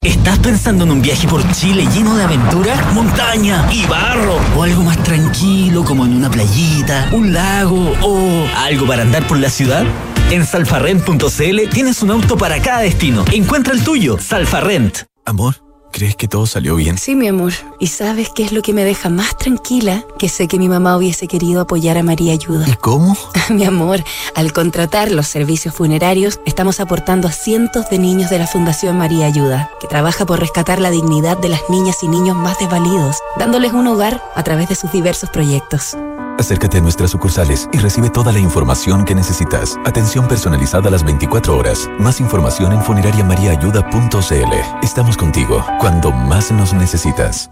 Speaker 10: ¿Estás pensando en un viaje por Chile lleno de aventura, montaña y barro? ¿O algo más tranquilo como en una playita, un lago o algo para andar por la ciudad? En salfarrent.cl tienes un auto para cada destino. Encuentra el tuyo, Salfarrent.
Speaker 11: Amor, ¿crees que todo salió bien?
Speaker 12: Sí, mi amor. ¿Y sabes qué es lo que me deja más tranquila? Que sé que mi mamá hubiese querido apoyar a María Ayuda.
Speaker 11: ¿Y cómo?
Speaker 12: mi amor, al contratar los servicios funerarios, estamos aportando a cientos de niños de la Fundación María Ayuda, que trabaja por rescatar la dignidad de las niñas y niños más desvalidos, dándoles un hogar a través de sus diversos proyectos.
Speaker 11: Acércate a nuestras sucursales y recibe toda la información que necesitas. Atención personalizada a las 24 horas. Más información en funerariamariaayuda.cl. Estamos contigo cuando más nos necesitas.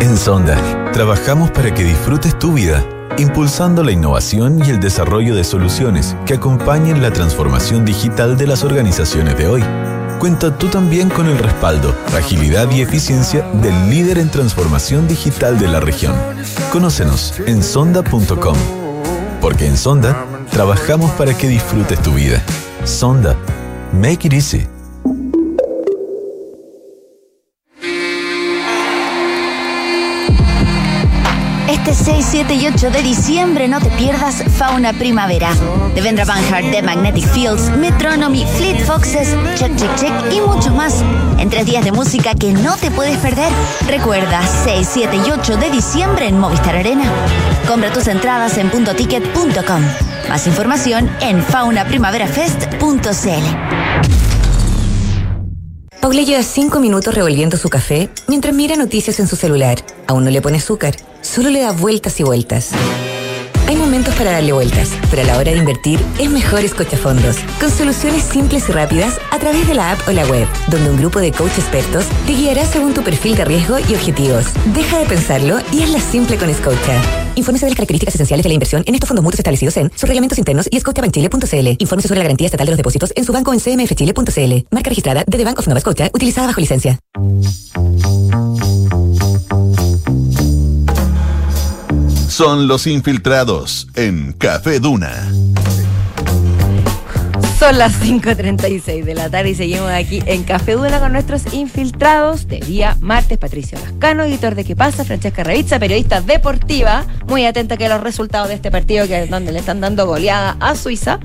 Speaker 11: En Sonda, trabajamos para que disfrutes tu vida, impulsando la innovación y el desarrollo de soluciones que acompañen la transformación digital de las organizaciones de hoy. Cuenta tú también con el respaldo, agilidad y eficiencia del líder en transformación digital de la región. Conócenos en sonda.com. Porque en Sonda trabajamos para que disfrutes tu vida. Sonda. Make it easy.
Speaker 13: 6, 7 y 8 de diciembre no te pierdas Fauna Primavera. De Vendra Banhart, The Magnetic Fields, Metronomy, Fleet Foxes, Check Check Check y mucho más. En tres días de música que no te puedes perder. Recuerda, 6, 7 y 8 de diciembre en Movistar Arena. Compra tus entradas en puntoticket.com. Más información en faunaprimaverafest.cl.
Speaker 14: Paula lleva cinco minutos revolviendo su café mientras mira noticias en su celular. Aún no le pone azúcar, solo le da vueltas y vueltas. Hay momentos para darle vueltas, pero a la hora de invertir es mejor Escochafondos, con soluciones simples y rápidas a través de la app o la web, donde un grupo de coach expertos te guiará según tu perfil de riesgo y objetivos. Deja de pensarlo y hazla simple con Escocha. Infórmese de las características esenciales de la inversión en estos fondos mutuos establecidos en sus reglamentos internos y escochabanchile.cl. Infórmese sobre la garantía estatal de los depósitos en su banco en cmfchile.cl. Marca registrada de The Bank of Nova Scotia, utilizada bajo licencia.
Speaker 1: Son los infiltrados en Café Duna.
Speaker 2: Son las 5.36 de la tarde y seguimos aquí en Café Duna con nuestros infiltrados de día martes. Patricio Lascano, editor de ¿Qué pasa? Francesca Ravizza, periodista deportiva, muy atenta que los resultados de este partido que donde le están dando goleada a Suiza.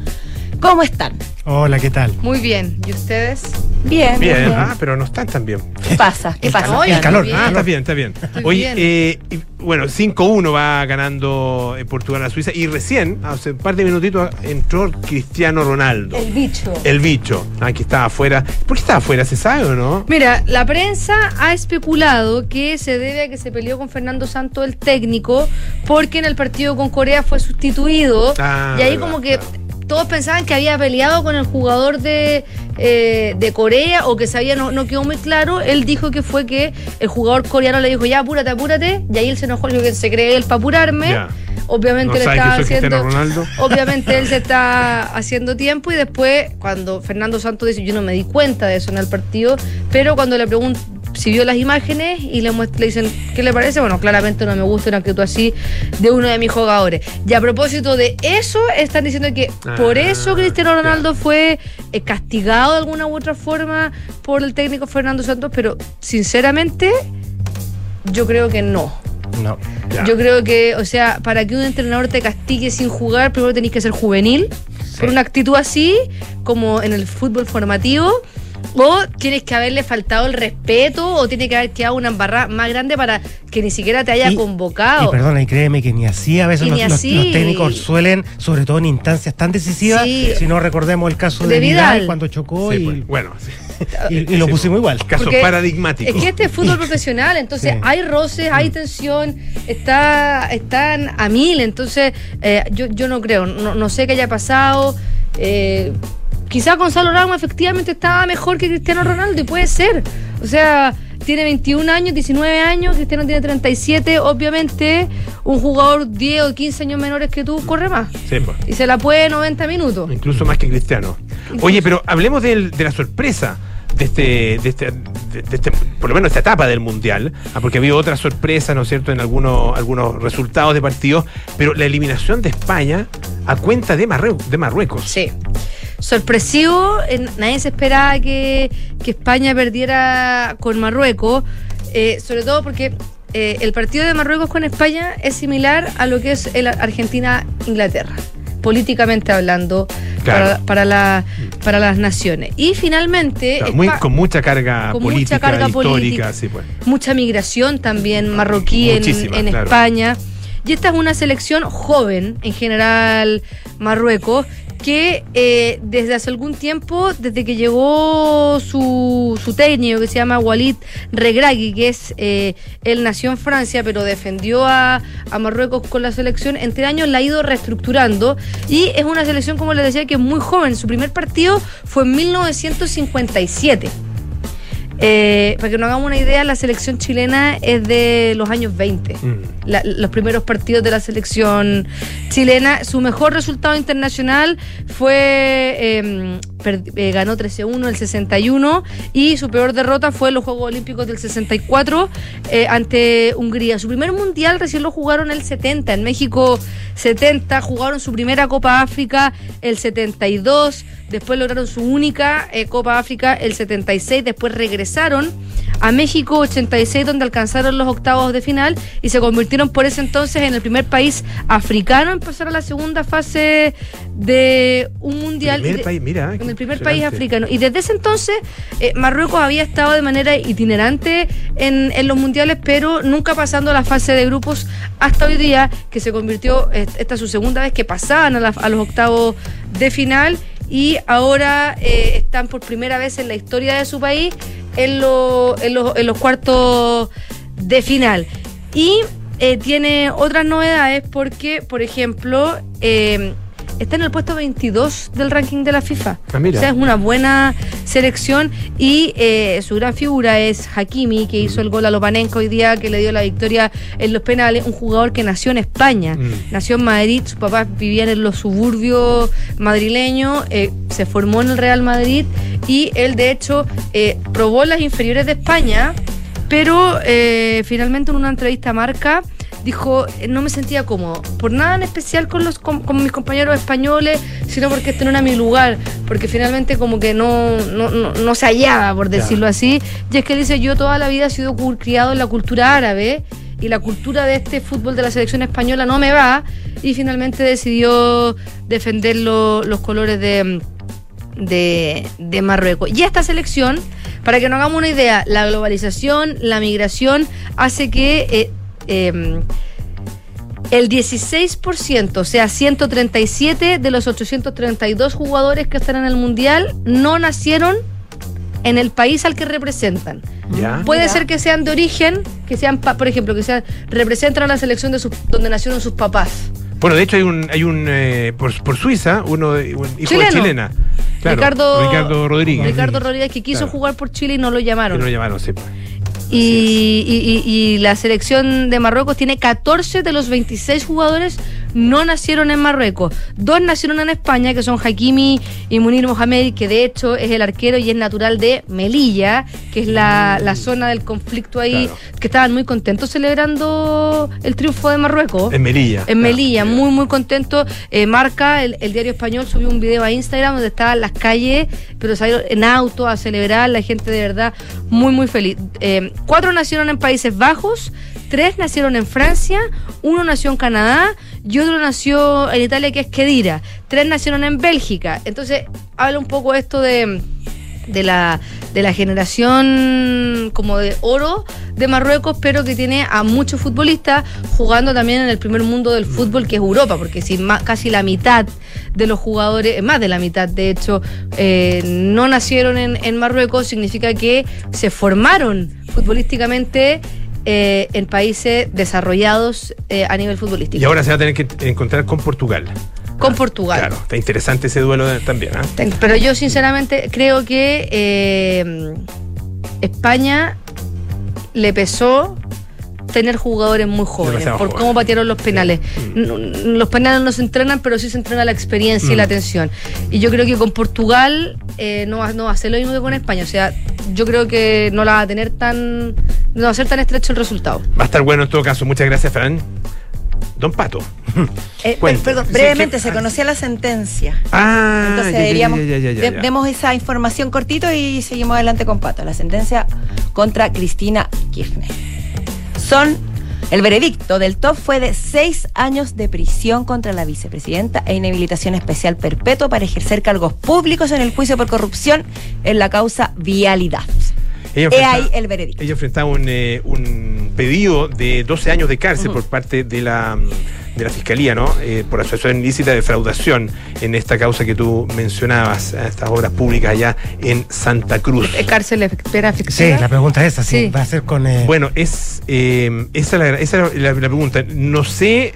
Speaker 2: ¿Cómo están?
Speaker 15: Hola, ¿qué tal?
Speaker 16: Muy bien. ¿Y ustedes?
Speaker 2: Bien,
Speaker 3: Bien,
Speaker 2: bien.
Speaker 3: ah, pero no están tan bien.
Speaker 2: ¿Qué pasa? ¿Qué pasa?
Speaker 3: calor, el calor.
Speaker 2: bien.
Speaker 3: Ah, está bien, está bien.
Speaker 2: Estoy
Speaker 3: Oye, eh, bueno, 5-1 va ganando en Portugal a Suiza y recién, hace un par de minutitos, entró Cristiano Ronaldo.
Speaker 2: El bicho.
Speaker 3: El bicho, ah, que estaba afuera. ¿Por qué estaba afuera? ¿Se sabe o no?
Speaker 15: Mira, la prensa ha especulado que se debe a que se peleó con Fernando Santos, el técnico, porque en el partido con Corea fue sustituido.
Speaker 3: Ah,
Speaker 15: y ahí
Speaker 3: verdad,
Speaker 15: como que todos pensaban que había peleado con el jugador de, eh, de Corea o que sabía, no, no quedó muy claro. Él dijo que fue que el jugador coreano le dijo, ya, apúrate, apúrate. Y ahí él se enojó, dijo que se cree él para apurarme. Obviamente
Speaker 3: No que
Speaker 15: estaba haciendo. Obviamente él se está haciendo tiempo y después, cuando Fernando Santos dice, yo no me di cuenta de eso en el partido, pero cuando le pregunto si vio las imágenes y le, le dicen, ¿qué le parece? Bueno, claramente no me gusta una actitud así de uno de mis jugadores. Y a propósito de eso, están diciendo que por
Speaker 3: Ah,
Speaker 15: eso Cristiano Ronaldo fue eh, castigado de alguna u otra forma por el técnico Fernando Santos, pero sinceramente, yo creo que no.
Speaker 16: No.
Speaker 15: Yo creo que, o sea, para que un entrenador te castigue sin jugar, primero tenés que ser juvenil, por una actitud así, como en el fútbol formativo, o tienes que haberle faltado el respeto, o tiene que haber quedado una embarrada más grande para que ni siquiera te haya
Speaker 16: Y-
Speaker 15: convocado.
Speaker 16: Y perdona, y créeme que ni así a veces los,
Speaker 15: así.
Speaker 16: los técnicos suelen, sobre todo en instancias tan decisivas,
Speaker 15: Sí.
Speaker 16: si no recordemos el caso
Speaker 15: De
Speaker 16: de, Vidal,
Speaker 15: Vidal.
Speaker 16: cuando chocó
Speaker 3: Sí,
Speaker 16: y,
Speaker 3: pues, bueno,
Speaker 16: y- y lo pusimos igual.
Speaker 3: Caso
Speaker 15: Porque
Speaker 3: paradigmático.
Speaker 15: Es que este es fútbol profesional, entonces
Speaker 16: Sí.
Speaker 15: hay roces, hay tensión, está, están a mil, entonces eh, yo, yo no creo, no, no sé qué haya pasado. Eh, quizá Gonzalo Ramos efectivamente estaba mejor que Cristiano Ronaldo y puede ser. O sea, tiene 21 años, 19 años, Cristiano tiene 37, obviamente un jugador 10 o 15 años menores que tú corre más.
Speaker 3: Sí, pues.
Speaker 15: Y se la puede 90 minutos.
Speaker 3: Incluso más que Cristiano. Oye, pero hablemos del- de la sorpresa de este, de este, de- este- por lo menos esta etapa del Mundial, ah, porque había otra sorpresa, ¿no es cierto?, en algunos, algunos resultados de partidos, pero la eliminación de España a cuenta de, Marrue- de Marruecos.
Speaker 15: Sí. Sorpresivo, en- nadie se esperaba que, que España perdiera con Marruecos, eh, sobre todo porque eh, el partido de Marruecos con España es similar a lo que es el Argentina-Inglaterra, políticamente hablando,
Speaker 3: Claro.
Speaker 15: para, para, la- para las naciones. Y finalmente,
Speaker 3: Claro, muy-
Speaker 15: Espa-
Speaker 3: con mucha carga
Speaker 15: con mucha
Speaker 3: política,
Speaker 15: carga
Speaker 3: histórica,
Speaker 15: política.
Speaker 3: sí, pues.
Speaker 15: mucha migración también marroquí en,
Speaker 3: Muchísima,
Speaker 15: en
Speaker 3: claro.
Speaker 15: España. Y esta es una selección joven, en general, Marruecos, que eh, desde hace algún tiempo, desde que llegó su, su técnico, que se llama Walid Regragui, que es, eh, él nació en Francia, pero defendió a, a Marruecos con la selección, entre años la ha ido reestructurando y es una selección, como les decía, que es muy joven. Su primer partido fue en 1957. Eh, para que nos hagamos una idea, la selección chilena es de los años 20. La- los primeros partidos de la selección chilena. Su mejor resultado internacional fue. eh, per- eh, ganó 13-1 el 61 y su peor derrota fue en los Juegos Olímpicos del 64 eh, ante Hungría. Su primer mundial recién lo jugaron el 70, en México 70, jugaron su primera Copa África el 72, después lograron su única eh, Copa África el 76, después regresaron a México 86 donde alcanzaron los octavos de final y se convirtieron por ese entonces en el primer país africano en pasar a la segunda fase de un mundial.
Speaker 3: Primer
Speaker 15: de-
Speaker 3: país, mira, qué
Speaker 15: el primer país africano. Y desde ese entonces, eh, Marruecos había estado de manera itinerante en, en los mundiales, pero nunca pasando la fase de grupos hasta hoy día, que se convirtió, esta es su segunda vez que pasaban a, la- a los octavos de final. Y ahora eh, están por primera vez en la historia de su país en, lo- en los- en los cuartos de final. Y eh, tiene otras novedades porque, por ejemplo, está en el puesto 22 del ranking de la FIFA.
Speaker 3: Ah, mira.
Speaker 15: O sea, es una buena selección y eh, su gran figura es Hakimi, que hizo el gol a Lopanenko hoy día, que le dio la victoria en los penales, un jugador que nació en España, nació en Madrid, sus papás vivían en los suburbios madrileños, eh, se formó en el Real Madrid y él de hecho eh, probó las inferiores de España, pero finalmente en una entrevista a Marca dijo, no me sentía cómodo, por nada en especial con, los, con, con mis compañeros españoles, sino porque este no era mi lugar, porque finalmente como que no, no, no, no se hallaba, por decirlo así. Y es que dice, yo toda la vida he sido criado en la cultura árabe y la cultura de este fútbol de la selección española no me va, y finalmente decidió defender lo- los colores de de, de Marruecos. Y esta selección, para que nos hagamos una idea, la globalización, la migración, hace que eh, eh, el 16%, o sea, 137 de los 832 jugadores que están en el Mundial, no nacieron en el país al que representan.
Speaker 3: Ya.
Speaker 15: Puede ser que sean de origen, que sean, pa- por ejemplo, que sean, representan a la selección de sus, donde nacieron sus papás.
Speaker 3: Bueno, de hecho hay un, hay un eh, por, por Suiza, uno de- un hijo
Speaker 15: Chileno.
Speaker 3: de chilena. Claro,
Speaker 15: Ricardo,
Speaker 3: Ricardo Rodríguez.
Speaker 15: Ricardo Rodríguez, que quiso
Speaker 3: Claro.
Speaker 15: jugar por Chile y no lo llamaron.
Speaker 3: no lo llamaron, sí.
Speaker 15: Y, y- y- y la selección de Marruecos tiene 14 de los 26 jugadores no nacieron en Marruecos. Dos nacieron en España, que son Hakimi y Munir Mohamed, que de hecho es el arquero y es natural de Melilla, que es la, la zona del conflicto ahí, que estaban muy contentos celebrando el triunfo de Marruecos.
Speaker 3: En Melilla.
Speaker 15: En Melilla, muy, muy contento. Eh, Marca, el, el diario español, subió un video a Instagram donde estaban las calles, pero salieron en auto a celebrar, la gente de verdad muy, muy feliz. Eh, cuatro nacieron en Países Bajos, tres nacieron en Francia, uno nació en Canadá y otro nació en Italia, que es Kedira. Tres nacieron en Bélgica. Entonces, habla un poco esto de la, de la generación como de oro de Marruecos, pero que tiene a muchos futbolistas jugando también en el primer mundo del fútbol, que es Europa, porque si casi la mitad de los jugadores, más de la mitad de hecho, eh, no nacieron en, en Marruecos, significa que se formaron futbolísticamente. Eh, en países desarrollados eh, a nivel futbolístico.
Speaker 3: Y ahora se va a tener que encontrar con Portugal.
Speaker 15: Con Portugal.
Speaker 3: Claro, está interesante ese duelo de- también. ¿ah?
Speaker 15: Pero yo sinceramente creo que eh, España le pesó tener jugadores muy jóvenes
Speaker 3: Demasiado
Speaker 15: por
Speaker 3: jóvenes.
Speaker 15: cómo patearon los penales. Los penales no se entrenan, pero sí se entrena la experiencia y
Speaker 3: Mm.
Speaker 15: la atención. Y yo creo que con Portugal eh, no, va, no va a ser lo mismo que con España. O sea, yo creo que no la va a tener tan. No va a ser tan estrecho el resultado.
Speaker 3: Va a estar bueno en todo caso. Muchas gracias, Fran. Don Pato.
Speaker 2: Eh, perdón, brevemente, se conocía la sentencia.
Speaker 3: Ah,
Speaker 2: Entonces
Speaker 3: ya, ya,
Speaker 2: deberíamos,
Speaker 3: ya, ya, ya,
Speaker 2: de-
Speaker 3: ya.
Speaker 2: demos esa información cortito y seguimos adelante con Pato. La sentencia contra Cristina Kirchner. Son, el veredicto del top fue de seis años de prisión contra la vicepresidenta e inhabilitación especial perpetua para ejercer cargos públicos en el juicio por corrupción en la causa vialidad.
Speaker 3: Ella
Speaker 2: He
Speaker 3: enfrenta-
Speaker 2: ahí el veredicto.
Speaker 3: Ella enfrentaba un, eh, un pedido de 12 años de cárcel por parte de la, de la Fiscalía, ¿no? Eh, por asociación ilícita de defraudación en esta causa que tú mencionabas, a estas obras públicas allá en Santa Cruz.
Speaker 15: Eh, ¿Cárcel espera
Speaker 16: Sí, la pregunta es esa, sí, va a ser con... eh,
Speaker 3: Bueno, es eh, esa, es la, esa es la- la pregunta. No sé.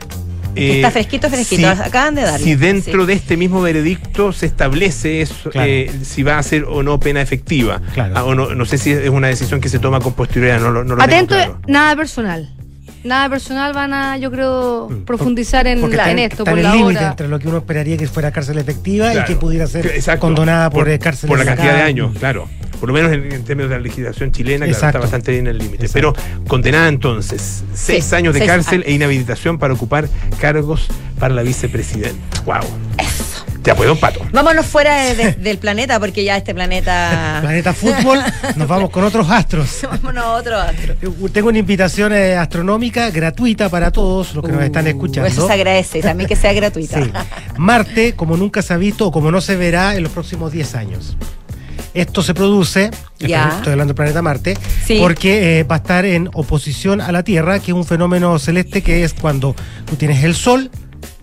Speaker 3: eh,
Speaker 2: Está fresquito, fresquito. Acaban de darle.
Speaker 3: Si dentro
Speaker 2: Sí.
Speaker 3: de este mismo veredicto se establece eso,
Speaker 16: Claro.
Speaker 3: eh, si va a ser o no pena efectiva.
Speaker 16: Claro.
Speaker 3: Ah, o no, no sé si es una decisión que se toma con posterioridad, no, lo- no lo tengo
Speaker 15: Atento,
Speaker 3: claro.
Speaker 15: nada personal. Nada personal van a, yo creo, profundizar en,
Speaker 16: Mm.
Speaker 15: la- en esto por
Speaker 16: el límite entre lo que uno esperaría que fuera cárcel efectiva y
Speaker 3: Claro.
Speaker 16: que pudiera ser
Speaker 3: Exacto.
Speaker 16: condenada por, eh, cárcel
Speaker 3: por la cantidad de años, claro. Por lo menos en, en términos de la legislación chilena, claro,
Speaker 16: Exacto.
Speaker 3: está bastante bien el límite. Pero condenada entonces, seis
Speaker 2: Sí,
Speaker 3: años de
Speaker 2: seis
Speaker 3: cárcel
Speaker 2: años.
Speaker 3: e inhabilitación para ocupar cargos para la vicepresidenta. ¡Wow! Ya pues, don Pato.
Speaker 2: Vámonos fuera de- de- del planeta porque ya este planeta...
Speaker 16: Planeta Fútbol, nos vamos con otros astros.
Speaker 2: Vámonos a otro otro.
Speaker 16: Tengo una invitación eh, astronómica gratuita para todos los que nos están escuchando.
Speaker 2: Uh, Eso se agradece, también que sea gratuita.
Speaker 16: Sí. Marte, como nunca se ha visto o como no se verá en los próximos 10 años. Esto se produce,
Speaker 2: Ya.
Speaker 16: estoy hablando del planeta Marte,
Speaker 2: Sí.
Speaker 16: porque eh, va a estar en oposición a la Tierra, que es un fenómeno celeste que es cuando tú tienes el Sol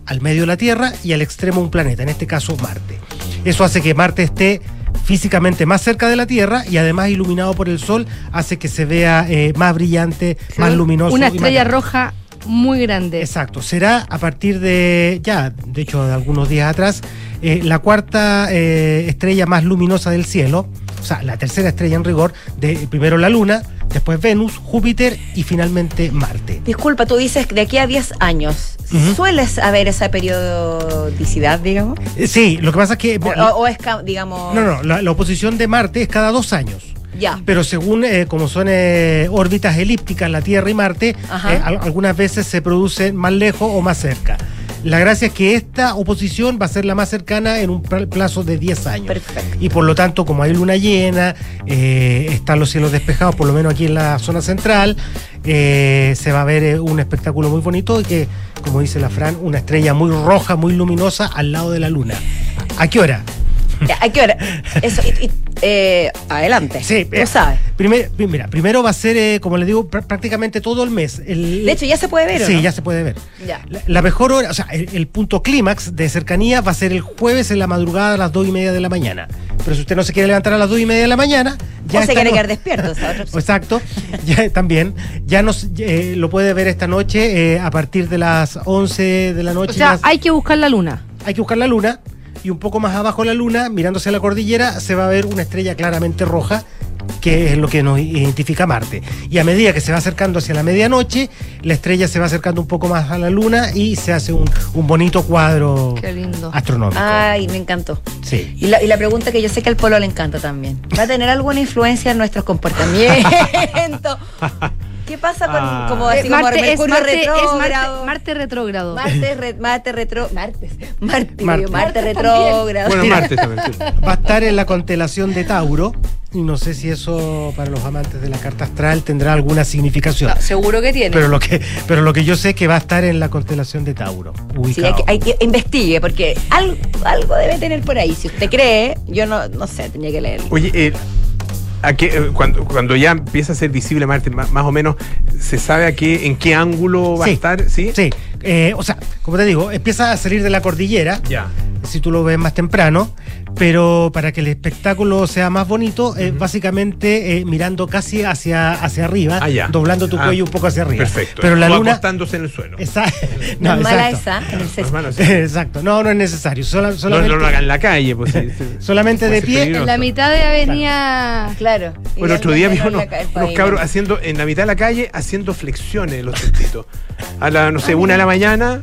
Speaker 16: al medio de la Tierra y al extremo un planeta, en este caso Marte. Eso hace que Marte esté físicamente más cerca de la Tierra y además iluminado por el Sol hace que se vea eh, más brillante, más luminoso.
Speaker 15: Una estrella roja muy grande.
Speaker 16: Exacto, será a partir de ya, de hecho, de algunos días atrás, eh, la cuarta eh, estrella más luminosa del cielo, o sea, la tercera estrella en rigor, de primero la Luna, después Venus, Júpiter y finalmente Marte.
Speaker 2: Disculpa, tú dices que de aquí a 10 años.
Speaker 16: Ujú.
Speaker 2: ¿Sueles haber esa periodicidad, digamos?
Speaker 16: Eh, sí, lo que pasa es que...
Speaker 2: O, o- o es, digamos...
Speaker 16: no, no, la, la oposición de Marte es cada dos años.
Speaker 2: Ya.
Speaker 16: Pero según eh, como son eh, órbitas elípticas la Tierra y Marte, eh, al- algunas veces se producen más lejos o más cerca. La gracia es que esta oposición va a ser la más cercana en un pla- plazo de 10 años.
Speaker 2: Perfecto.
Speaker 16: Y por lo tanto, como hay luna llena, eh, están los cielos despejados, por lo menos aquí en la zona central, eh, se va a ver eh, un espectáculo muy bonito y que, como dice la Fran, una estrella muy roja, muy luminosa al lado de la luna. ¿A qué hora?
Speaker 2: Hay que ver. Eso, y- y, eh, adelante.
Speaker 16: Sí,
Speaker 2: Tú
Speaker 16: eh,
Speaker 2: sabes.
Speaker 16: primer- mira, primero va a ser, eh, como le digo, pr- prácticamente todo el mes. El-
Speaker 2: De hecho, ya se puede ver, ¿o
Speaker 16: Sí,
Speaker 2: no?
Speaker 16: ya se puede ver.
Speaker 2: Ya.
Speaker 16: La, la mejor hora, o sea, el, el punto clímax de cercanía va a ser el jueves en la madrugada a las dos y media de la mañana. Pero si usted no se quiere levantar a las dos y media de la mañana, ya
Speaker 2: o se quiere
Speaker 16: no-
Speaker 2: quedar despierto. esa otra opción.
Speaker 16: Exacto, ya, también. Ya nos, eh, lo puede ver esta noche eh, a partir de las 11 de la noche.
Speaker 15: O sea, hay que buscar la luna.
Speaker 16: hay que buscar la luna y un poco más abajo la luna, mirándose a la cordillera, se va a ver una estrella claramente roja que es lo que nos identifica Marte. Y a medida que se va acercando hacia la medianoche, la estrella se va acercando un poco más a la luna y se hace un, un bonito cuadro
Speaker 15: Qué lindo.
Speaker 16: astronómico.
Speaker 2: Ay, me encantó.
Speaker 16: Sí.
Speaker 2: Y la, y la pregunta que yo sé que al polo le encanta también. ¿Va a tener alguna influencia en nuestros comportamientos? ¿Qué pasa con
Speaker 3: Ah.
Speaker 2: como así como
Speaker 15: Marte,
Speaker 2: Mercurio
Speaker 15: Marte, es Marte,
Speaker 2: retrógrado?
Speaker 15: Marte retrógrado.
Speaker 2: Marte, re- Marte retro, Marte, Marte,
Speaker 16: Marte.
Speaker 2: Marte, retrógrado.
Speaker 3: Bueno, martes también. sí.
Speaker 16: Va a estar en la constelación de Tauro. Y no sé si eso para los amantes de la carta astral tendrá alguna significación.
Speaker 15: No, seguro que tiene.
Speaker 16: Pero lo que, pero lo que yo sé es que va a estar en la constelación de Tauro.
Speaker 2: Sí,
Speaker 16: Ubicado.
Speaker 2: hay que, hay que investigue, porque algo, algo debe tener por ahí. Si usted cree, yo no, no sé, tenía que leerlo.
Speaker 3: Oye, eh, ¿a qué, eh, cuando, cuando ya empieza a ser visible Marte, ma- más, o menos, ¿se sabe a qué, en qué ángulo va
Speaker 16: Sí.
Speaker 3: a estar? Sí.
Speaker 16: Sí, eh, o sea, como te digo, empieza a salir de la cordillera,
Speaker 3: Ya.
Speaker 16: si tú lo ves más temprano, pero para que el espectáculo sea más bonito, eh, básicamente eh, mirando casi hacia, hacia arriba,
Speaker 3: Ah, ya.
Speaker 16: doblando tu
Speaker 3: Ah,
Speaker 16: cuello un poco hacia arriba.
Speaker 3: Perfecto.
Speaker 16: Pero la
Speaker 3: O
Speaker 16: luna...
Speaker 3: acostándose en el suelo.
Speaker 16: Esa-
Speaker 2: No,
Speaker 16: no,
Speaker 2: es mala
Speaker 16: exacto.
Speaker 2: esa, en el sexto.
Speaker 3: Hermano, sí.
Speaker 16: Exacto, no, no es necesario. sola-
Speaker 3: No,
Speaker 16: solamente,
Speaker 3: no lo hagan en la calle, pues. sí, sí.
Speaker 16: solamente de pie.
Speaker 3: peligroso.
Speaker 15: En la mitad de avenida.
Speaker 2: Claro.
Speaker 3: Bueno, otro día vi unos, cabros haciendo, en la mitad de la calle, haciendo flexiones en los testitos. A la, no sé, una de la mañana.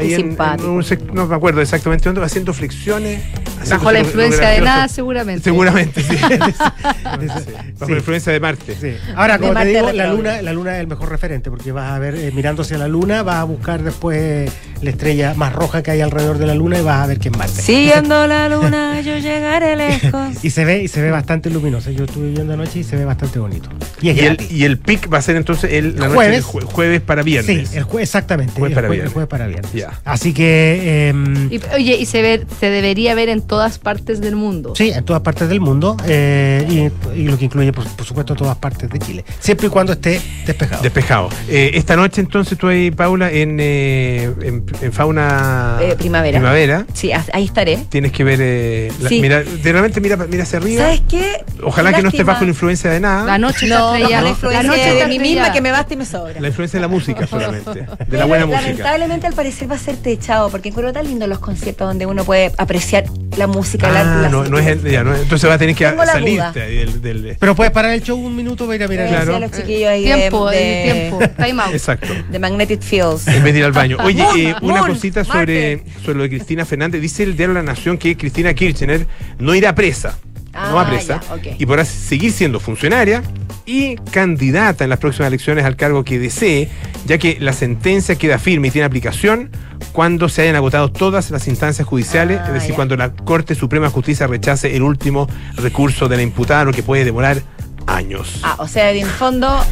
Speaker 3: Ahí
Speaker 2: Qué
Speaker 3: en,
Speaker 2: simpático.
Speaker 3: en un sec- no me acuerdo exactamente dónde, haciendo flexiones.
Speaker 15: Bajo
Speaker 3: haciéndose
Speaker 15: la influencia de nada, seguramente.
Speaker 3: Seguramente, sí. Bajo
Speaker 16: Sí.
Speaker 3: la influencia de Marte.
Speaker 16: Sí. Ahora, como te
Speaker 2: Marte
Speaker 16: digo, la luna, la luna es el mejor referente porque vas a ver, eh, mirando hacia la luna, vas a buscar después la estrella más roja que hay alrededor de la luna y vas a ver que es Marte.
Speaker 2: Siguiendo la luna, yo llegaré lejos.
Speaker 16: Y se ve, y se ve bastante luminosa. Yo estuve viendo anoche y se ve bastante bonito. Y es
Speaker 3: Y el, y el pic va a ser entonces el, la noche
Speaker 16: Jueves.
Speaker 3: del jue- jueves para viernes.
Speaker 16: Sí, el jue- exactamente.
Speaker 3: Jueves
Speaker 16: el,
Speaker 3: para
Speaker 16: jue-
Speaker 3: viernes.
Speaker 16: el jueves para viernes. Así que em,
Speaker 15: Y, oye, y se, ve, se debería ver en todas partes del mundo.
Speaker 16: sí, en todas partes del mundo eh, y, y lo que incluye, por, por supuesto, todas partes de Chile. Siempre y cuando esté despejado.
Speaker 3: Despejado. Eh, esta noche entonces tú ahí, Paula, en, eh, en, en fauna
Speaker 2: Eh, primavera.
Speaker 3: primavera,
Speaker 2: Sí, ahí estaré.
Speaker 3: tienes que ver, eh, la-
Speaker 2: Sí.
Speaker 3: mira, realmente mira, mira hacia arriba.
Speaker 2: ¿Sabes qué?
Speaker 3: Ojalá
Speaker 2: Qué
Speaker 3: que no estés bajo la influencia de nada.
Speaker 15: La noche está
Speaker 2: No,
Speaker 15: estrellada.
Speaker 2: la
Speaker 15: La
Speaker 2: influencia
Speaker 15: noche
Speaker 2: de mí misma que me basta y me sobra.
Speaker 3: La influencia de la música solamente. De la
Speaker 2: Pero
Speaker 3: buena música.
Speaker 2: Lamentablemente al parecer va a ser techado, porque encuentro tan lindo los conciertos donde uno puede apreciar la música. la-
Speaker 3: Ah,
Speaker 2: la-
Speaker 3: no, no es el- ya, no es- entonces va a tener que salirte ahí del, del-
Speaker 16: Pero puedes parar el show un minuto para ir a mirar.
Speaker 3: Claro.
Speaker 2: a los chiquillos ahí
Speaker 15: Tiempo,
Speaker 2: de,
Speaker 15: el tiempo. Time out.
Speaker 3: Exacto.
Speaker 2: de Magnetic Fields.
Speaker 3: En vez de ir al baño. Oye,
Speaker 2: Moon,
Speaker 3: eh, una
Speaker 2: Moon,
Speaker 3: cosita sobre, sobre lo de Cristina Fernández. Dice el diario La Nación que Cristina Kirchner no irá presa. no va
Speaker 2: Ah,
Speaker 3: presa.
Speaker 2: ya, ok.
Speaker 3: Y podrá seguir siendo funcionaria y candidata en las próximas elecciones al cargo que desee, ya que la sentencia queda firme y tiene aplicación cuando se hayan agotado todas las instancias judiciales,
Speaker 2: Ah,
Speaker 3: es decir,
Speaker 2: ya.
Speaker 3: cuando la Corte Suprema de Justicia rechace el último recurso de la imputada, lo que puede demorar años.
Speaker 2: Ah, o sea, en fondo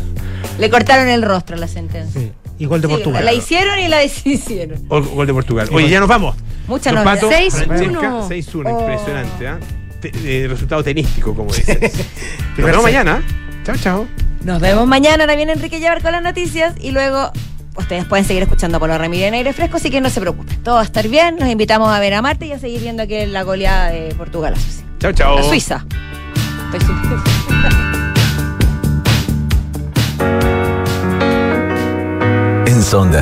Speaker 2: le cortaron el rostro a la sentencia.
Speaker 16: Sí, igual de
Speaker 2: Sí,
Speaker 16: Portugal.
Speaker 2: la hicieron y la deshicieron.
Speaker 3: O- Gol de Portugal. Oye, ya nos vamos.
Speaker 2: Muchas.
Speaker 3: Patos,
Speaker 15: 6-1.
Speaker 3: Francesca, 6-1,
Speaker 2: Oh.
Speaker 3: impresionante. ¿ah? Te- eh, resultado tenístico, como dicen. Nos vemos mañana. Chao, chao.
Speaker 2: Nos vemos mañana. Ahora viene Enrique Llevar con las noticias y luego ustedes pueden seguir escuchando a Polo Ramírez en aire fresco, así que no se preocupen. Todo va a estar bien. Los invitamos a ver a Marte y a seguir viendo que la goleada de Portugal a Suiza.
Speaker 3: Chao, chao.
Speaker 2: A Suiza. Estoy súper-
Speaker 11: En Sonda